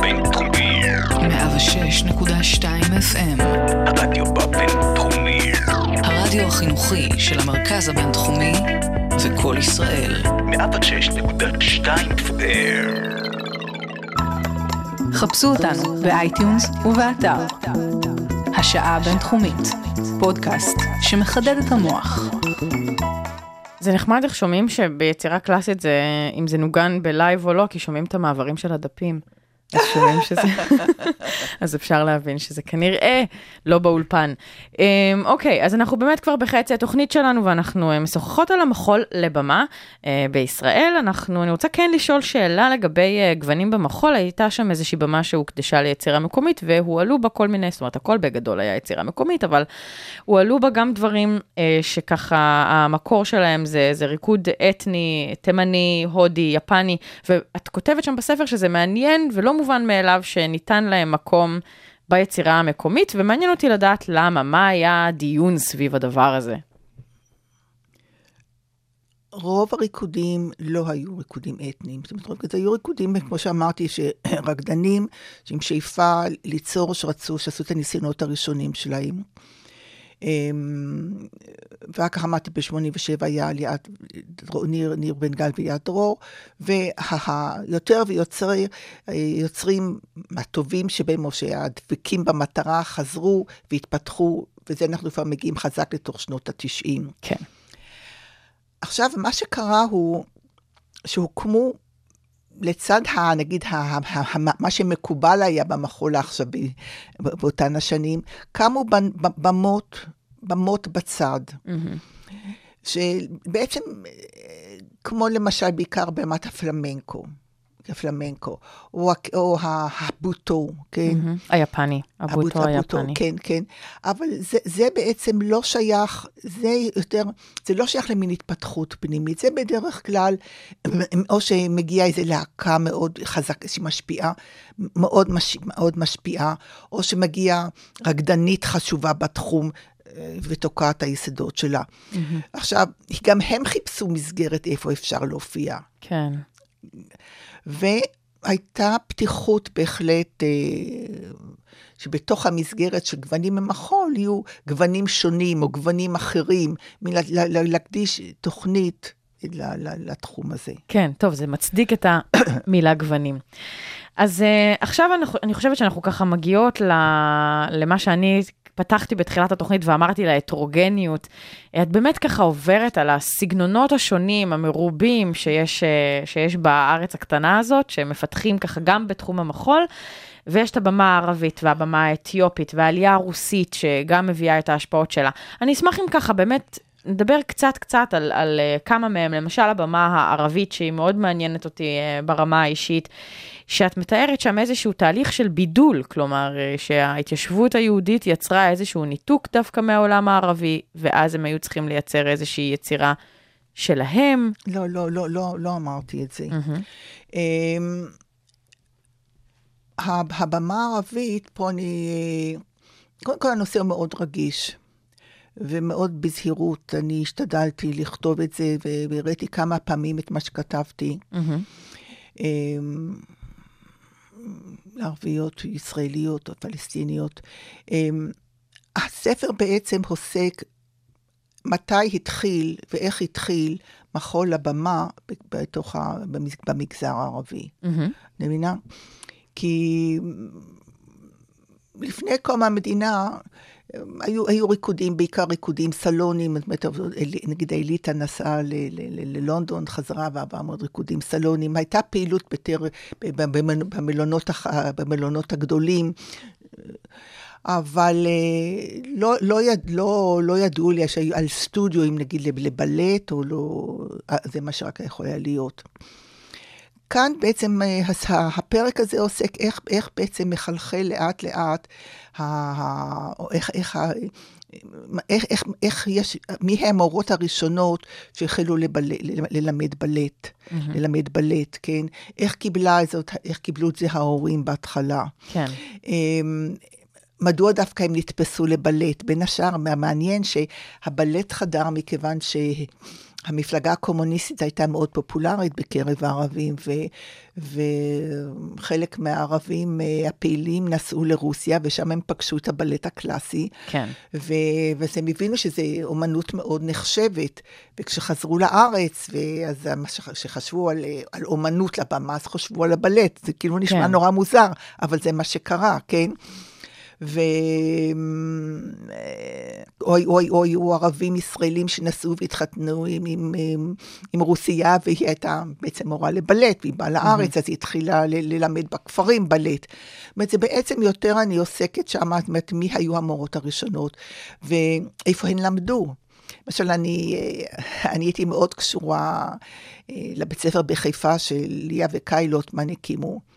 בינתחומי.
106.2 FM,
הרדיו הבינתחומי.
הרדיו החינוכי של המרכז הבינתחומי וקול ישראל.
106.2 FM.
חפשו אותנו ב iTunes ובאתר. השעה הבינתחומית, פודקאסט שמחדד את המוח.
זה נחמד איך שומעים שביצירה קלאסית זה, אם זה נוגן בלייב או לא, כי שומעים את המעברים של הדפים. אז שומעים שזה, אז אפשר להבין שזה כנראה לא באולפן. אמ, אוקיי, אז אנחנו באמת כבר בחצי התוכנית שלנו, ואנחנו אה, משוחחות על המחול לבמה אה, בישראל. אנחנו, אני רוצה כן לשאול שאלה לגבי אה, גוונים במחול, הייתה שם איזושהי במה שהוקדשה ליצירה מקומית, והועלו בה כל מיני, זאת אומרת, הכל בגדול היה יצירה מקומית, אבל הועלו בה גם דברים שככה, המקור שלהם זה, זה ריקוד אתני, תימני, הודי, יפני, ואת כותבת שם בספר שזה מעניין ולא מובן מאליו שניתן להם מקום ביצירה המקומית, ומעניין אותי לדעת למה, מה היה הדיון סביב הדבר הזה.
רוב הריקודים לא היו ריקודים אתניים. זאת אומרת, היו ריקודים, כמו שאמרתי, שרקדנים עם שאיפה ליצור, שרצו, שעשו את הניסיונות הראשונים שלהם. אמ, ואחר כך אמרתי, ב-87 היה ליאת, ניר, ניר בן גל ויד דרור, ויותר ויוצרים יוצרים הטובים שבהם, או שהדבקים במטרה, חזרו והתפתחו, וזה אנחנו כבר מגיעים חזק לתוך שנות ה-90.
כן.
עכשיו, מה שקרה הוא שהוקמו לצד, ה, נגיד, ה, ה, ה, מה שמקובל היה במחול העכשווי באותן השנים, קמו במות, במות בצד. Mm-hmm. שבעצם, כמו למשל, בעיקר במת הפלמנקו. הפלמנקו, או, או הבוטו, כן?
Mm-hmm. היפני, הבוטו היפני.
כן, כן. אבל זה, זה בעצם לא שייך, זה יותר, זה לא שייך למין התפתחות פנימית, זה בדרך כלל, או שמגיעה איזו להקה מאוד חזקה, שמשפיעה, מאוד, מש, מאוד משפיעה, או שמגיעה רקדנית חשובה בתחום, ותוקעת היסודות שלה. Mm-hmm. עכשיו, גם הם חיפשו מסגרת איפה אפשר להופיע.
כן.
והייתה פתיחות בהחלט, אה, שבתוך המסגרת של גוונים ממחול יהיו גוונים שונים או גוונים אחרים, להקדיש תוכנית לתחום הזה.
כן, טוב, זה מצדיק את המילה גוונים. אז uh, עכשיו אני, אני חושבת שאנחנו ככה מגיעות למה שאני פתחתי בתחילת התוכנית ואמרתי להטרוגניות, את באמת ככה עוברת על הסגנונות השונים, המרובים שיש, אה, שיש בארץ הקטנה הזאת, שמפתחים ככה גם בתחום המחול. ויש את הבמה הערבית והבמה האתיופית והעלייה הרוסית, שגם מביאה את ההשפעות שלה. אני אשמח אם ככה באמת נדבר קצת קצת על, על uh, כמה מהם, למשל הבמה הערבית, שהיא מאוד מעניינת אותי uh, ברמה האישית, שאת מתארת שם איזשהו תהליך של בידול, כלומר, uh, שההתיישבות היהודית יצרה איזשהו ניתוק דווקא מהעולם הערבי, ואז הם היו צריכים לייצר איזושהי יצירה שלהם.
לא, לא, לא, לא, לא אמרתי את זה. Mm-hmm. הבמה הערבית, פה אני... קודם כל הנושא הוא מאוד רגיש. ומאוד בזהירות אני השתדלתי לכתוב את זה, והראיתי כמה פעמים את מה שכתבתי. Mm-hmm. ערביות, ישראליות או פלסטיניות. אמ, הספר בעצם עוסק מתי התחיל ואיך התחיל מחול לבמה בתוך ה, במגזר הערבי. Mm-hmm. אני מבינה? כי לפני קום המדינה, היו, היו ריקודים, בעיקר ריקודים סלונים, נגיד האליטה נסעה ללונדון, חזרה ועברה מאוד ריקודים סלונים. הייתה פעילות בתר, במלונות, במלונות הגדולים, אבל לא, לא, יד, לא, לא ידעו לי על סטודיו, אם נגיד לבלט, או לא, זה מה שרק יכול היה להיות. כאן בעצם הפרק הזה עוסק איך, איך בעצם מחלחל לאט לאט איך, איך, איך, איך, איך יש, מי הם המורות הראשונות שהחלו ללמד בלט, mm-hmm. ללמד בלט, כן? איך קיבלה זאת, איך קיבלו את זה ההורים בהתחלה.
כן.
אמ, מדוע דווקא הם נתפסו לבלט? בין השאר, מעניין שהבלט חדר מכיוון ש... המפלגה הקומוניסטית הייתה מאוד פופולרית בקרב הערבים, ו, וחלק מהערבים אה, הפעילים נסעו לרוסיה, ושם הם פגשו את הבלט הקלאסי.
כן.
ו, ואז הם הבינו שזו אומנות מאוד נחשבת. וכשחזרו לארץ, אז כשחשבו על, על אומנות לבמה, אז חשבו על הבלט. זה כאילו נשמע
כן.
נורא מוזר, אבל זה מה שקרה, כן? ו... או, או, או היו ערבים ישראלים שנסעו והתחתנו עם, עם, עם, עם רוסייה, והיא הייתה בעצם מורה לבלט, והיא באה לארץ, אז היא התחילה ל, ללמד בכפרים בלט. זאת אומרת, זה בעצם יותר אני עוסקת שם, זאת אומרת, מי היו המורות הראשונות, ואיפה הן למדו. למשל, אני, אני הייתי מאוד קשורה אה, לבית ספר בחיפה שליה וקאי לוטמן הקימו.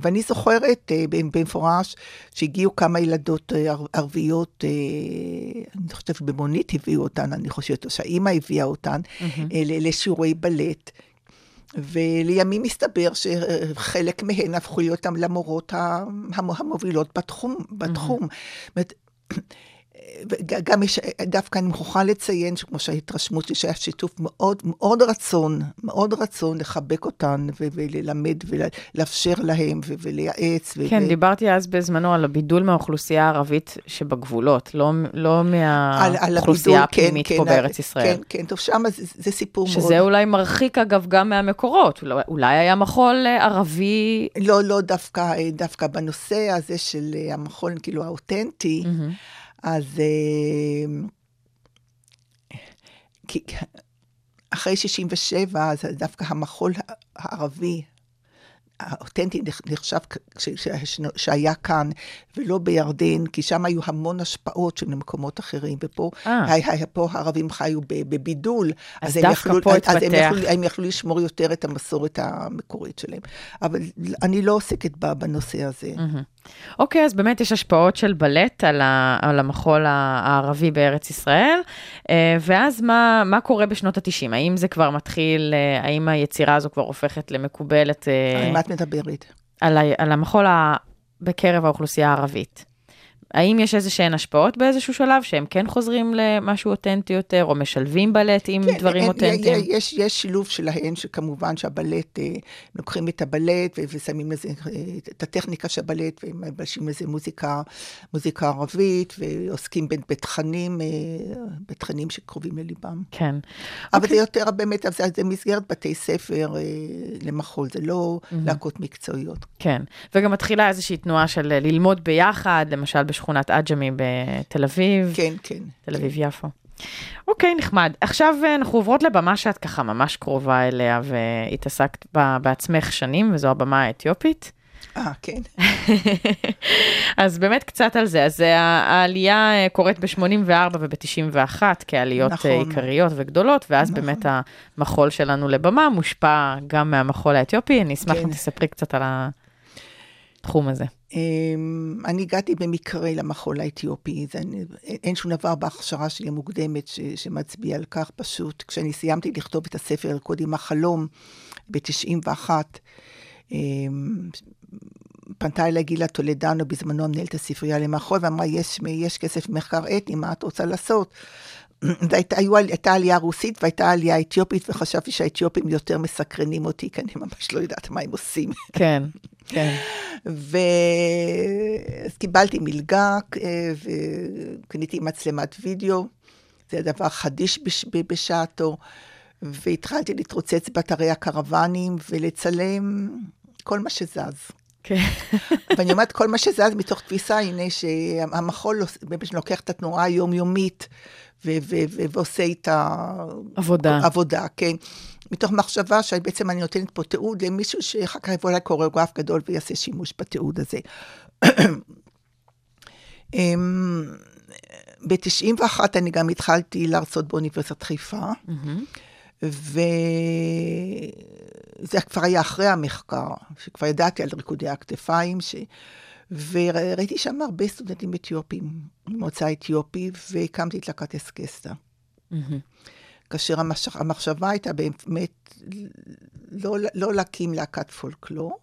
ואני זוכרת uh, במפורש שהגיעו כמה ילדות uh, ערביות, uh, אני חושבת שבמונית הביאו אותן, אני חושבת, או שהאימא הביאה אותן, mm-hmm. לשיעורי בלט. ולימים מסתבר שחלק מהן הפכו להיות למורות המובילות בתחום. בתחום. Mm-hmm. גם יש, דווקא אני מוכרחה לציין, שכמו שההתרשמות שלי, שהיה שיתוף מאוד, מאוד רצון, מאוד רצון לחבק אותן ו- וללמד ולאפשר להם ו- ולייעץ.
כן, ו- דיברתי אז בזמנו על הבידול מהאוכלוסייה הערבית שבגבולות, לא, לא מהאוכלוסייה הפנימית כן, פה כן, בארץ ישראל.
כן, כן, טוב, שם זה, זה סיפור
שזה
מאוד...
שזה אולי מרחיק, אגב, גם מהמקורות. אולי, אולי היה מחול ערבי...
לא, לא, דווקא, דווקא בנושא הזה של המחול, כאילו, האותנטי. Mm-hmm. אז אה, אחרי 67, אז דווקא המחול הערבי האותנטי נחשב שהיה כאן, ולא בירדן, כי שם היו המון השפעות של מקומות אחרים, ופה אה. פה הערבים חיו בבידול.
אז, אז דווקא יכלו, פה התפתח. אז
הם יכלו, הם יכלו לשמור יותר את המסורת המקורית שלהם. אבל אני לא עוסקת בנושא הזה.
אוקיי, אז באמת יש השפעות של בלט על, ה, על המחול הערבי בארץ ישראל, אה, ואז מה, מה קורה בשנות ה-90? האם זה כבר מתחיל, אה, האם היצירה הזו כבר הופכת למקובלת?
על מה את מדברת?
על, על המחול ה, בקרב האוכלוסייה הערבית. האם יש איזה שהן השפעות באיזשהו שלב, שהם כן חוזרים למשהו אותנטי יותר, או משלבים בלט עם כן, דברים אין, אותנטיים?
יש, יש שילוב שלהם, שכמובן שהבלט, אה, לוקחים את הבלט ושמים לזה, אה, את הטכניקה של הבלט, ומבלשים לזה מוזיקה, מוזיקה ערבית, ועוסקים בתכנים, אה, בתכנים שקרובים לליבם.
כן.
אבל אוקיי. זה יותר באמת, זה, זה מסגרת בתי ספר למחול, זה לא mm-hmm. להקות מקצועיות.
כן, וגם מתחילה איזושהי תנועה של ללמוד ביחד, למשל בשכונת עג'מי בתל אביב.
כן, כן.
תל אביב-יפו. אוקיי, נחמד. עכשיו אה, אנחנו עוברות לבמה שאת ככה ממש קרובה אליה והתעסקת בה בעצמך שנים, וזו הבמה האתיופית.
אה, כן.
אז באמת קצת על זה. אז אה, העלייה אה, קורית ב-84 וב-91 כעליות נכון. עיקריות וגדולות, ואז נכון. באמת המחול שלנו לבמה מושפע גם מהמחול האתיופי. אני אשמח כן. אם תספרי קצת על התחום הזה.
אמ, אני הגעתי במקרה למחול האתיופי, אין שום דבר בהכשרה שלי המוקדמת שמצביע על כך פשוט. כשאני סיימתי לכתוב את הספר "רקוד עם החלום" ב-91, אמ, פנתה אליי גילה טולדנו, בזמנו מנהלת הספרייה למחול, ואמרה, יש, יש כסף מחקר אתני, מה את רוצה לעשות? והייתה הייתה עלייה רוסית והייתה עלייה אתיופית, וחשבתי שהאתיופים יותר מסקרנים אותי, כי אני ממש לא יודעת מה הם עושים.
כן, כן.
ואז קיבלתי מלגה, אה, וקניתי מצלמת וידאו, זה דבר חדיש בש... בשעתו, והתחלתי להתרוצץ באתרי הקרוונים ולצלם כל מה שזז.
כן.
ואני אומרת, כל מה שזז מתוך תפיסה, הנה שהמחול לוקח את התנועה היומיומית ועושה איתה...
עבודה.
עבודה, כן. מתוך מחשבה שבעצם אני נותנת פה תיעוד למישהו שאחר כך יבוא אליי קוריאוגרף גדול ויעשה שימוש בתיעוד הזה. אמ, ב-91 אני גם התחלתי להרצות באוניברסיטת חיפה, וזה כבר היה אחרי המחקר, שכבר ידעתי על ריקודי הכתפיים, ש... וראיתי שם הרבה סטודנטים אתיופים, ממוצא אתיופי, והקמתי את להקת אסקסטה. כאשר המחשבה הייתה באמת לא, לא להקים להקת פולקלור,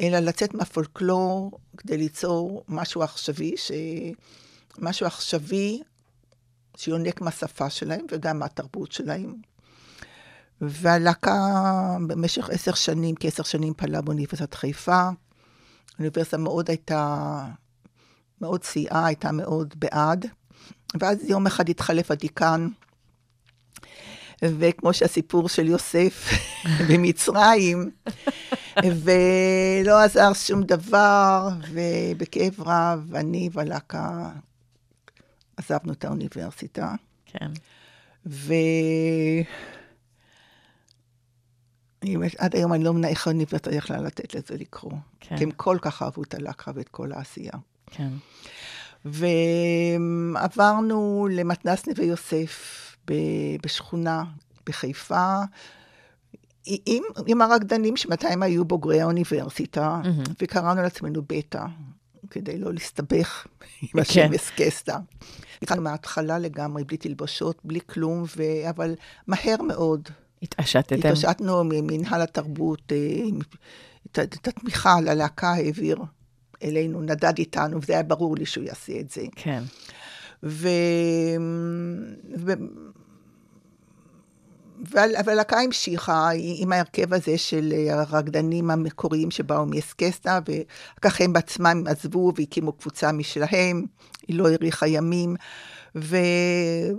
אלא לצאת מהפולקלור כדי ליצור משהו עכשווי, ש... משהו עכשווי שיונק מהשפה שלהם וגם מהתרבות שלהם. והלהקה במשך עשר שנים, כעשר שנים פעלה באוניברסיטת חיפה. האוניברסיטה מאוד הייתה, מאוד סייעה, הייתה מאוד בעד. ואז יום אחד התחלף הדיקן, וכמו שהסיפור של יוסף במצרים, ולא עזר שום דבר, ובכאב רב, אני והלהקה עזבנו את האוניברסיטה.
כן.
ו... עד היום אני לא מבינה איך האוניברסיטה יכלה לתת לזה לקרות.
כן.
כי הם כל כך אהבו את הלקחה ואת כל העשייה.
כן.
ועברנו למתנ"ס נווה יוסף בשכונה בחיפה, עם, עם הרקדנים שמתי הם היו בוגרי האוניברסיטה,
מהמם.
וקראנו לעצמנו בטא, כדי לא להסתבך עם
כן.
השם אסקסטה. התחלנו מההתחלה לגמרי, בלי תלבושות, בלי כלום, ו... אבל מהר מאוד.
התעשתתם.
התעשתנו ממנהל התרבות, אה, את, את התמיכה ללהקה העביר אלינו, נדד איתנו, וזה היה ברור לי שהוא יעשה את זה.
כן.
ו... ו... וה- והלהקה המשיכה עם ההרכב הזה של הרקדנים המקוריים שבאו מאסקסטה, ואחר כך הם בעצמם עזבו והקימו קבוצה משלהם, היא לא האריכה ימים, ואני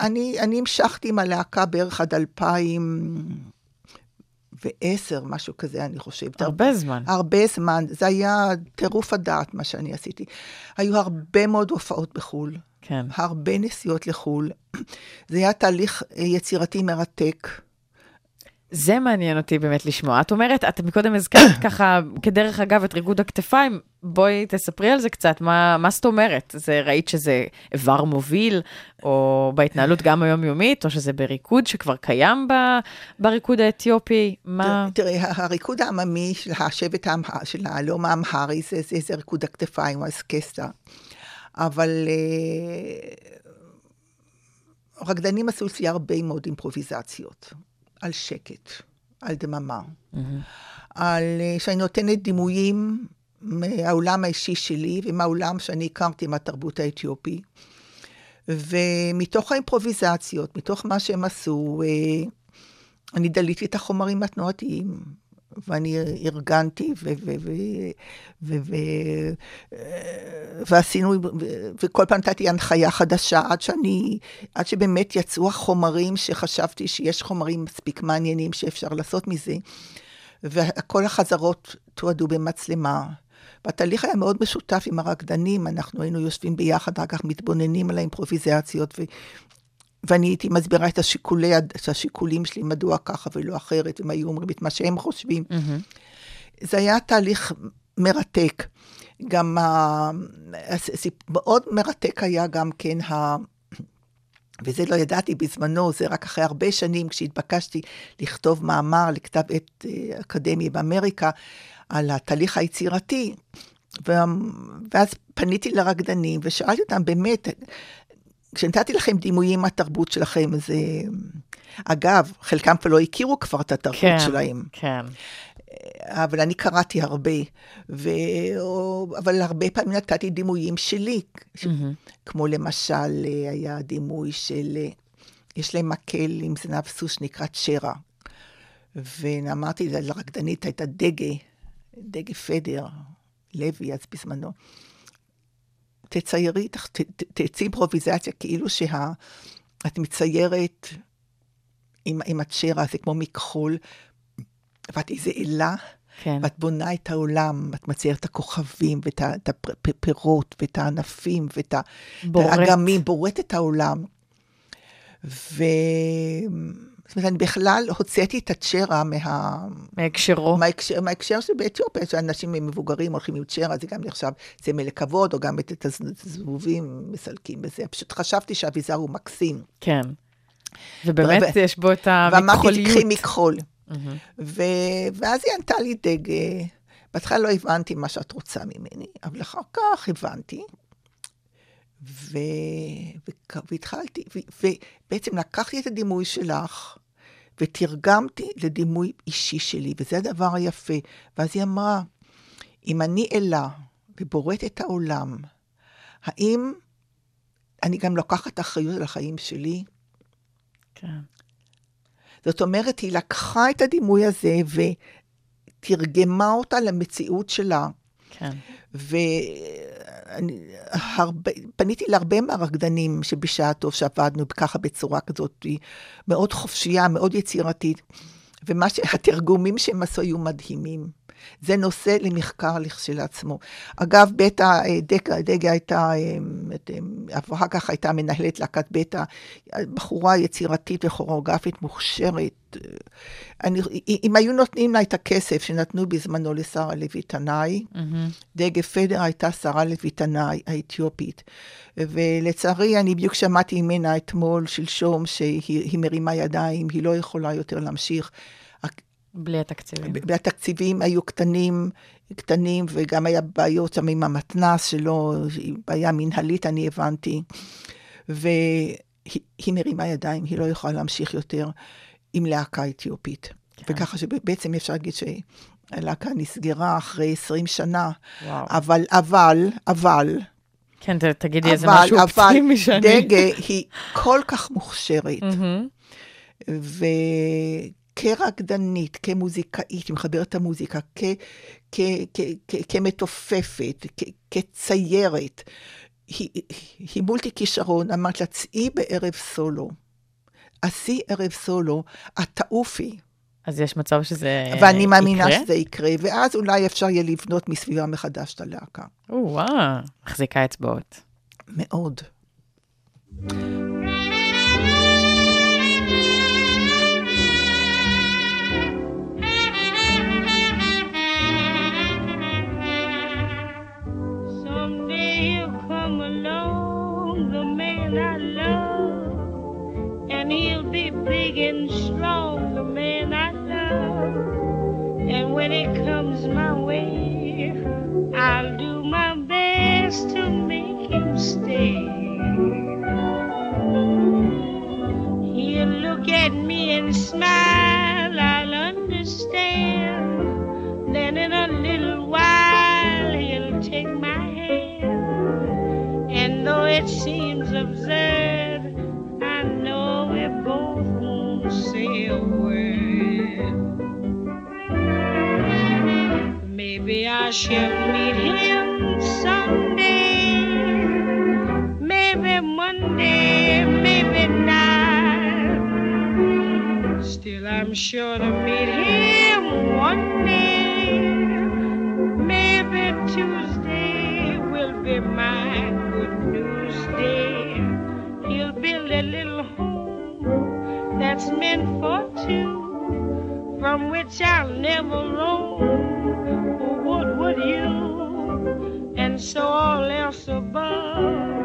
אני המשכתי עם הלהקה בערך עד 2010, משהו כזה, אני חושבת.
הרבה זמן.
הרבה זמן, זה היה טירוף הדעת מה שאני עשיתי. היו הרבה מאוד הופעות בחו"ל,
כן.
הרבה נסיעות לחו"ל. זה היה תהליך אה, יצירתי מרתק.
זה מעניין אותי באמת לשמוע. את אומרת, את מקודם הזכרת ככה, כדרך אגב, את ריקוד הכתפיים, בואי תספרי על זה קצת, מה, מה זאת אומרת? זה, ראית שזה איבר מוביל, או בהתנהלות גם היומיומית, או שזה בריקוד שכבר קיים ב, בריקוד האתיופי? מה...
תראה, הריקוד העממי של השבט של הלאום האמהרי, זה, זה, זה ריקוד הכתפיים, הסקסטה. אבל אה, רקדנים עשו אצלי הרבה מאוד אימפרוביזציות. על שקט, על דממה. על אה, שאני נותנת דימויים מהעולם האישי שלי ומהעולם שאני הכרתי מהתרבות האתיופי. ומתוך האימפרוביזציות, מתוך מה שהם עשו, אה, אני דליתי את החומרים התנועתיים, ואני ארגנתי, ו- ו- ו- ו- ו- אה, ועשינו, ו- וכל פעם נתתי הנחיה חדשה, עד שאני, עד שבאמת יצאו החומרים שחשבתי שיש חומרים מספיק מעניינים שאפשר לעשות מזה, וכל החזרות תועדו במצלמה. והתהליך היה מאוד משותף עם הרקדנים, אנחנו היינו יושבים ביחד, אחר כך מתבוננים על האימפרוביזציות, ו... ואני הייתי מסבירה את, השיקולי, את השיקולים שלי, מדוע ככה ולא אחרת, והם היו אומרים את מה שהם חושבים. זה היה תהליך מרתק. גם ה... מאוד מרתק היה גם כן ה... וזה לא ידעתי בזמנו, זה רק אחרי הרבה שנים, כשהתבקשתי לכתוב מאמר לכתב עת אה, אקדמי באמריקה על התהליך היצירתי. ואז פניתי לרקדנים ושאלתי אותם, באמת, כשנתתי לכם דימויים מהתרבות שלכם, זה... אגב, חלקם כבר לא הכירו כבר את התרבות
כן,
שלהם.
כן.
אבל אני קראתי הרבה, ו... אבל הרבה פעמים נתתי דימויים שלי, ש... כמו למשל, היה דימוי של, יש להם מקל עם זנב סוס שנקרא צ'רה, ואמרתי לרקדנית, הייתה דגה, דגה פדר, לוי אז בזמנו, תציירי, תצאי אימפרוביזציה כאילו שה... את מציירת עם, עם הצ'רה, זה כמו מכחול, ואת איזה אלה,
כן.
ואת בונה את העולם, את מציירת את הכוכבים, ואת הפירות, ואת הענפים, ואת
בורט.
האגמים, בורט את העולם. ו... זאת אומרת, אני בכלל הוצאתי את הצ'רה מה...
מהקשרו.
מההקשר, מההקשר שבאתיופיה, שאנשים מבוגרים הולכים עם צ'רה, זה גם נחשב סמל לכבוד, או גם את הזבובים מסלקים בזה. פשוט חשבתי שהאביזר הוא מקסים.
כן. ובאמת
ו-
יש בו את
ואמרתי,
המכחוליות.
תקחי מכחול. ו... ואז היא ענתה לי דגה. בהתחלה לא הבנתי מה שאת רוצה ממני, אבל אחר כך הבנתי. ו... ו... והתחלתי, ו... ובעצם לקחתי את הדימוי שלך, ותרגמתי לדימוי אישי שלי, וזה הדבר היפה. ואז היא אמרה, אם אני אלה ובוראת את העולם, האם אני גם לוקחת אחריות על החיים שלי?
כן.
זאת אומרת, היא לקחה את הדימוי הזה ותרגמה אותה למציאות שלה.
כן.
ופניתי להרבה מהרקדנים שבשעתו שעבדנו ככה בצורה כזאת, מאוד חופשייה, מאוד יצירתית. ומה שהתרגומים שהם עשו היו מדהימים. זה נושא למחקר לכשלעצמו. אגב, בטא, דגה, דגה הייתה, אחר כך הייתה מנהלת להקת בטא, בחורה יצירתית וכוריאוגרפית מוכשרת. אני, אם היו נותנים לה את הכסף שנתנו בזמנו לשרה לוי תנאי, mm-hmm. דגה פדר הייתה שרה לוי תנאי האתיופית. ולצערי, אני בדיוק שמעתי ממנה אתמול, שלשום, שהיא מרימה ידיים, היא לא יכולה יותר להמשיך.
בלי התקציבים.
בלי התקציבים היו קטנים, קטנים, וגם היה בעיות שם עם המתנ"ס שלו, בעיה מנהלית, אני הבנתי. והיא מרימה ידיים, היא לא יכולה להמשיך יותר עם להקה אתיופית. כן. וככה שבעצם אפשר להגיד שהלהקה נסגרה אחרי 20 שנה. וואו. אבל, אבל, אבל...
כן, תגידי איזה משהו אופטימי שאני...
אבל דגה היא כל כך מוכשרת. Mm-hmm. כרקדנית, כמוזיקאית, היא מחברת את המוזיקה, כ, כ, כ, כ, כמתופפת, כ, כציירת. היא, היא מולטי כישרון, אמרת לה, צאי בערב סולו. עשי ערב סולו, את תעופי.
אז יש מצב שזה יקרה?
ואני מאמינה יקרה? שזה יקרה, ואז אולי אפשר יהיה לבנות מסביבה מחדש את הלהקה.
או-אה, מחזיקה אצבעות.
מאוד. Big and strong, the man I love. And when it comes my way, I'll do my best to make him stay. He'll look at me and smile, it seems absurd, I know we both won't say a word. Maybe I shall meet him someday. Maybe Monday, maybe not. Still, I'm sure to meet him one day. That's meant for two, from which I'll never roam. What would you? And so all else above,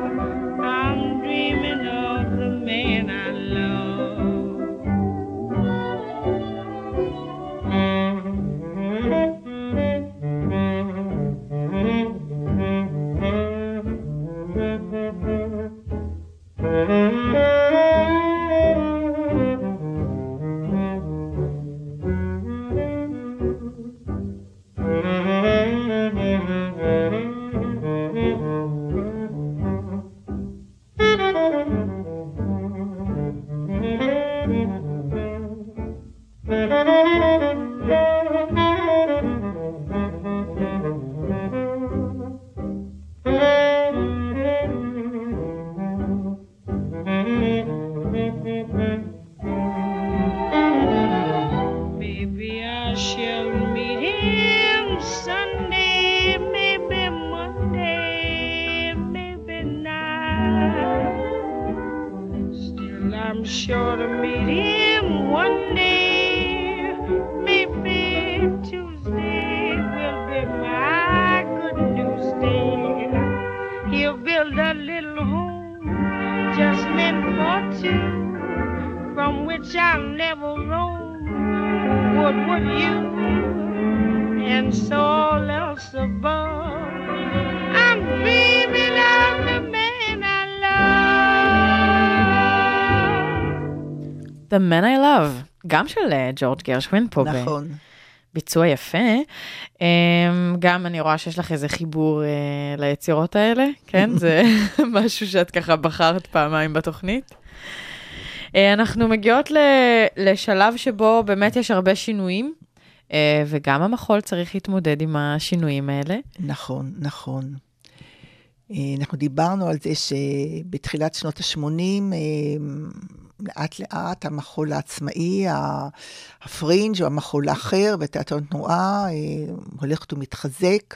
גם של אה, ג'ורג' גרשווין פה.
נכון.
ביצוע יפה. אמ, גם אני רואה שיש לך איזה חיבור אה, ליצירות האלה, כן? זה משהו שאת ככה בחרת פעמיים בתוכנית. אה, אנחנו מגיעות לשלב שבו באמת יש הרבה שינויים, וגם המחול צריך להתמודד עם השינויים האלה.
נכון, נכון. אנחנו דיברנו על זה שבתחילת שנות ה-80, לאט לאט המחול העצמאי, הפרינג' או המחול האחר ותיאטרון תנועה אה, הולכת ומתחזק,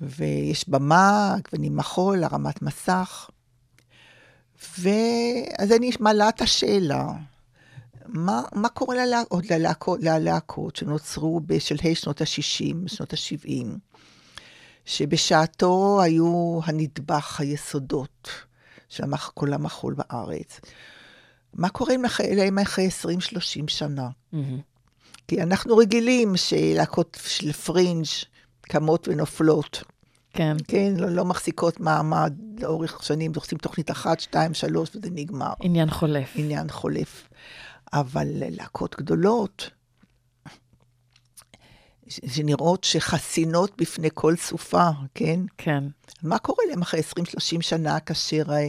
ויש במה, גוונים מחול, הרמת מסך. ואז אני מעלה את השאלה, מה, מה קורה ללהקות, ללהקות, ללהקות שנוצרו בשלהי שנות ה-60, שנות ה-70, שבשעתו היו הנדבך, היסודות של כל המחול בארץ. מה קורה להם אחרי 20-30 שנה? כי אנחנו רגילים שלהקות של פרינג' קמות ונופלות.
כן.
כן, לא, לא מחזיקות מעמד לאורך שנים, עושים תוכנית אחת, שתיים, שלוש, וזה נגמר.
עניין חולף.
עניין חולף. אבל להקות גדולות, שנראות שחסינות בפני כל סופה, כן?
כן.
מה קורה להם אחרי 20-30 שנה, כאשר אה,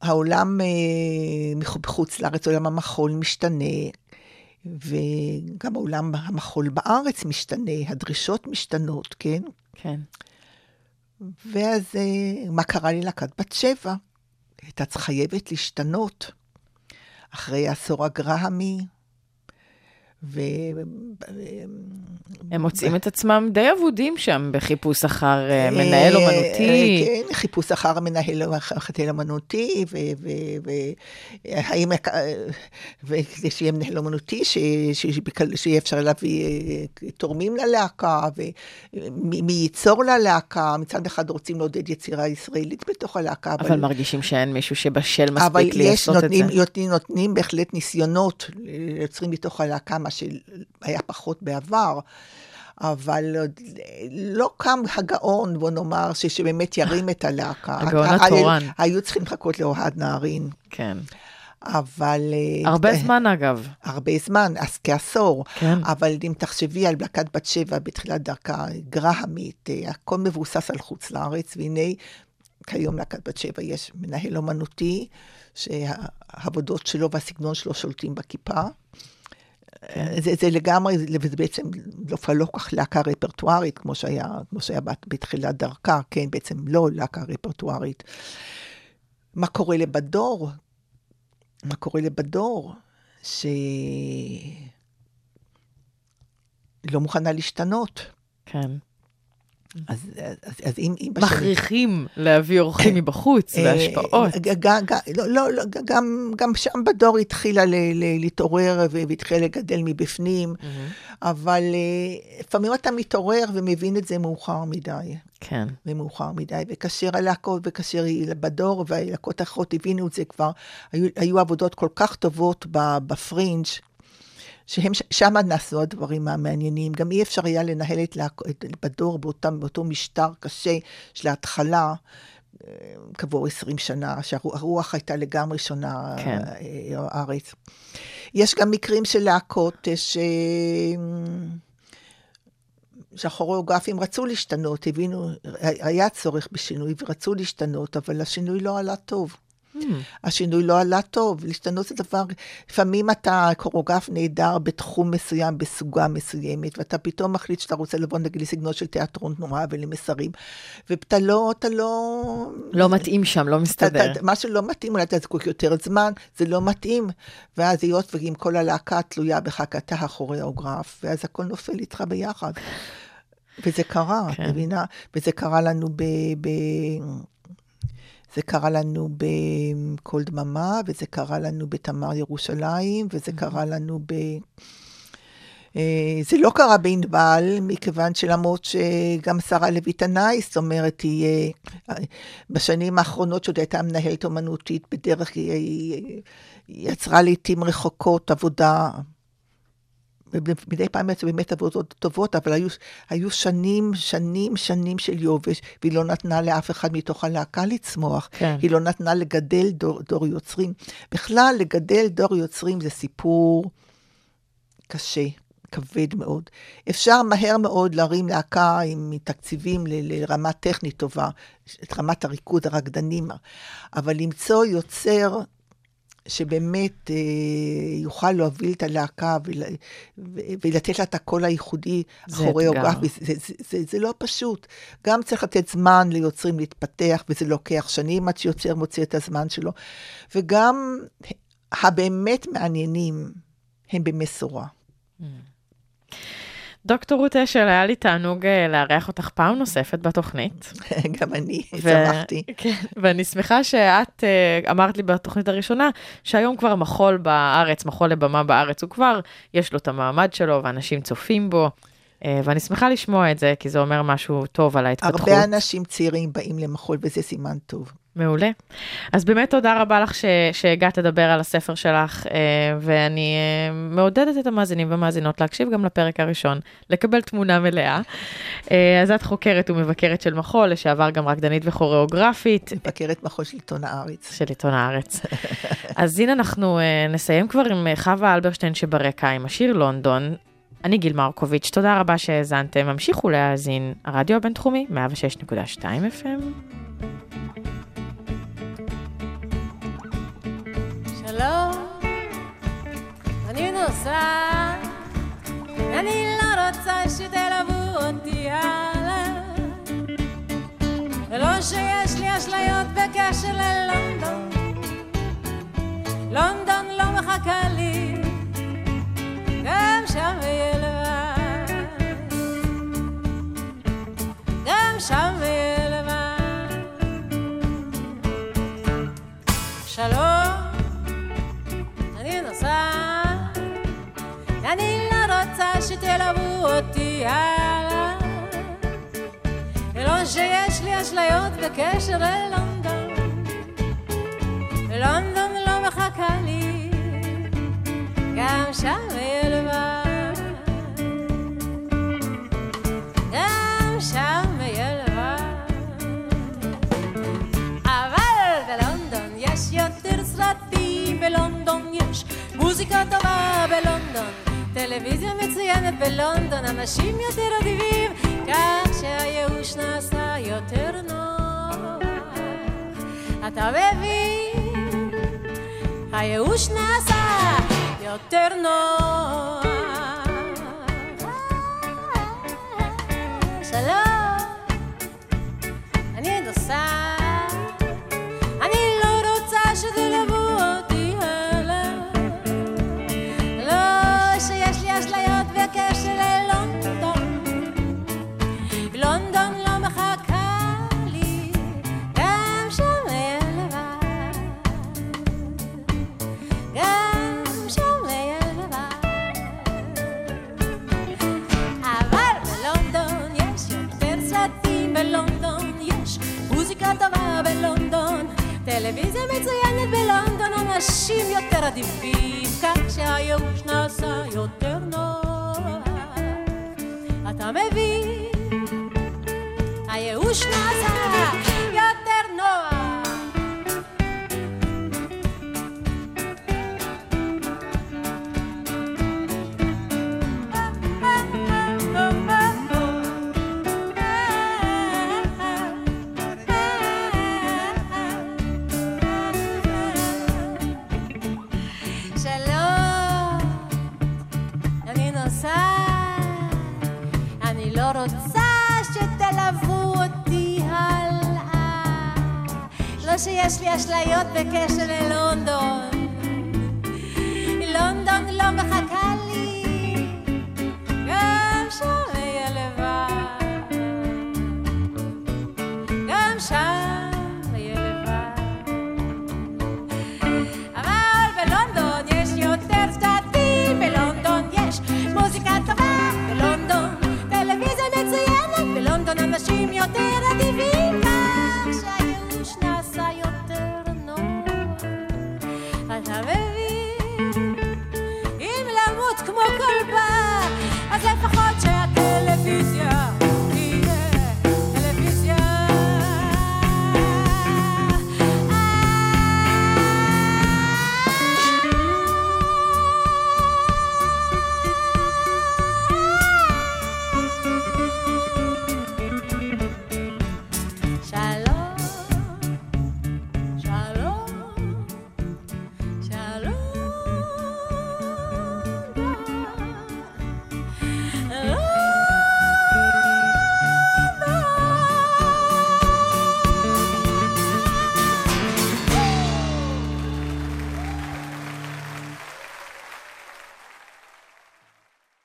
העולם אה, בחוץ לארץ, עולם המחול משתנה, וגם העולם המחול בארץ משתנה, הדרישות משתנות, כן?
כן.
ואז אה, מה קרה ללהקת בת שבע? הייתה חייבת להשתנות אחרי העשור הגרהמי, ו...
הם מוצאים את עצמם די אבודים שם בחיפוש אחר אה,
אה,
מנהל אומנותי.
כן, חיפוש אחר המנהל אומנותי, והאם, וכדי שיהיה מנהל אומנותי, שיהיה אפשר להביא אה, תורמים ללהקה, ומי ייצור ללהקה, מצד אחד רוצים לעודד יצירה ישראלית בתוך הלהקה,
אבל מרגישים שאין מישהו שבשל
אבל
מספיק
יש,
לעשות את זה.
נותנים, נותנים, נותנים בהחלט ניסיונות ליוצרים מתוך הלהקה, מה שהיה פחות בעבר. אבל לא קם הגאון, בוא נאמר, שבאמת ירים את הלהקה.
הגאון התורן.
היו, צריכים לחכות לאוהד נהרין,
כן.
אבל... אה,
הרבה
אה,
זמן אגב.
הרבה זמן, אז כעשור.
כן.
אבל אם תחשבי על להקת בת שבע בתחילת דרכה, גרהמית, אה, הכל מבוסס על חוץ לארץ, והנה, כיום להקת בת שבע יש מנהל אומנותי, שהעבודות שלו והסגנון שלו שולטים בכיפה. זה, זה לגמרי, זה בעצם לא, לא כל כך להקה רפרטוארית, כמו שהיה, כמו שהיה בת- בתחילת דרכה, כן, בעצם לא להקה רפרטוארית. מה קורה לבדור? מה קורה לבדור? ש... לא מוכנה להשתנות.
כן.
אז, אז, אז אם... אם
מכריחים להביא אורחים מבחוץ
אה,
והשפעות.
ג- ג- ג- לא, לא, לא, גם, גם שם בדור התחילה ל, ל, להתעורר והתחילה לגדל מבפנים, אבל אה, לפעמים אתה מתעורר ומבין את זה מאוחר מדי.
כן.
ומאוחר מדי, וכאשר הלהקות, וכאשר היא בדור והלהקות האחרות הבינו את זה כבר, היו, היו עבודות כל כך טובות בפרינג', שהם, שם נעשו הדברים המעניינים. גם אי אפשר היה לנהל את, את בדור באותם, באותו משטר קשה של ההתחלה, אה, כעבור 20 שנה, שהרוח הייתה לגמרי שונה
כן.
אה, הארץ. יש גם מקרים של להקות אה, ש... שהכוריאוגרפים רצו להשתנות, הבינו, היה צורך בשינוי ורצו להשתנות, אבל השינוי לא עלה טוב. השינוי לא עלה טוב, להשתנות זה דבר, לפעמים אתה כוריאוגרף נהדר בתחום מסוים, בסוגה מסוימת, ואתה פתאום מחליט שאתה רוצה לבוא נגיד לסגנון של תיאטרון תנועה ולמסרים, ואתה לא, אתה לא...
לא מתאים שם, לא
אתה,
מסתדר.
אתה, מה שלא מתאים, אולי אתה זקוק יותר זמן, זה לא מתאים. ואז היות ואם כל הלהקה תלויה בך, כי אתה הכוריאוגרף, ואז הכל נופל איתך ביחד. וזה קרה, את
כן.
מבינה? וזה קרה לנו ב... ב... זה קרה לנו בקול דממה, וזה קרה לנו בתמר ירושלים, וזה קרה לנו ב... אה, זה לא קרה בענבל, מכיוון שלמרות שגם שרה לוי תנאי, זאת אומרת, היא אה, בשנים האחרונות שעוד הייתה מנהלת אומנותית, בדרך היא, היא, היא יצרה לעיתים רחוקות עבודה, ומדי פעם יצאו באמת עבודות טובות, אבל היו, היו שנים, שנים, שנים של יובש, והיא לא נתנה לאף אחד מתוך הלהקה לצמוח.
כן.
היא לא נתנה לגדל דור, דור יוצרים. בכלל, לגדל דור יוצרים זה סיפור קשה. כבד מאוד. אפשר מהר מאוד להרים להקה עם תקציבים ל- לרמה טכנית טובה, את רמת הריכוז, הרקדנים, אבל למצוא יוצר שבאמת אה, יוכל להוביל את הלהקה ול, ו, ולתת לה את הקול הייחודי הכוריאוגרפי. זה, זה, זה, זה לא פשוט. גם צריך לתת זמן ליוצרים להתפתח, וזה לוקח שנים עד שיוצר מוציא את הזמן שלו. וגם הבאמת מעניינים הם במשורה.
דוקטור רות אשל, היה לי תענוג אה, לארח אותך פעם נוספת בתוכנית.
גם אני שמחתי.
כן, ואני שמחה שאת אה, אמרת לי בתוכנית הראשונה, שהיום כבר מחול בארץ, מחול לבמה בארץ, הוא כבר, יש לו את המעמד שלו, ואנשים צופים בו. אה, ואני שמחה לשמוע את זה, כי זה אומר משהו טוב על ההתפתחות.
הרבה אנשים צעירים באים למחול, וזה סימן טוב.
מעולה. אז באמת תודה רבה לך ש, שהגעת לדבר על הספר שלך, אה, ואני אה, מעודדת את המאזינים והמאזינות להקשיב גם לפרק הראשון, לקבל תמונה מלאה. אה, אז את חוקרת ומבקרת של מחול, לשעבר גם רקדנית וכוריאוגרפית.
מבקרת מחול שלטון הארץ.
של עיתון הארץ. אז הנה אנחנו נסיים כבר עם חווה אלברשטיין שברקע, עם השיר לונדון. אני גיל מרקוביץ', תודה רבה שהאזנתם. המשיכו להאזין, הרדיו הבינתחומי, 106.2 FM.
שלום, אני נוסעת, אני לא רוצה שתלוו אותי הלאה. ולא שיש לי אשליות בקשר ללונדון, לונדון לא מחכה שתלוו אותי הלאה. ולא שיש לי אשליות בקשר ללונדון, ולונדון לא מחכה לי, גם שם יהיה לבד. בלונדון יש יותר סרטים, בלונדון יש מוזיקה טובה בלונדון, טלוויזיה מצוינת בלונדון, אנשים יותר אדיבים, כך שהייאוש נעשה יותר נוח. אתה מבין? הייאוש נעשה יותר נוח. שלום, אנשים יותר אדיבים, כך שהייאוש נעשה יותר נוח. אתה מבין? הייאוש נעשה אשליות בקשר ללונדון.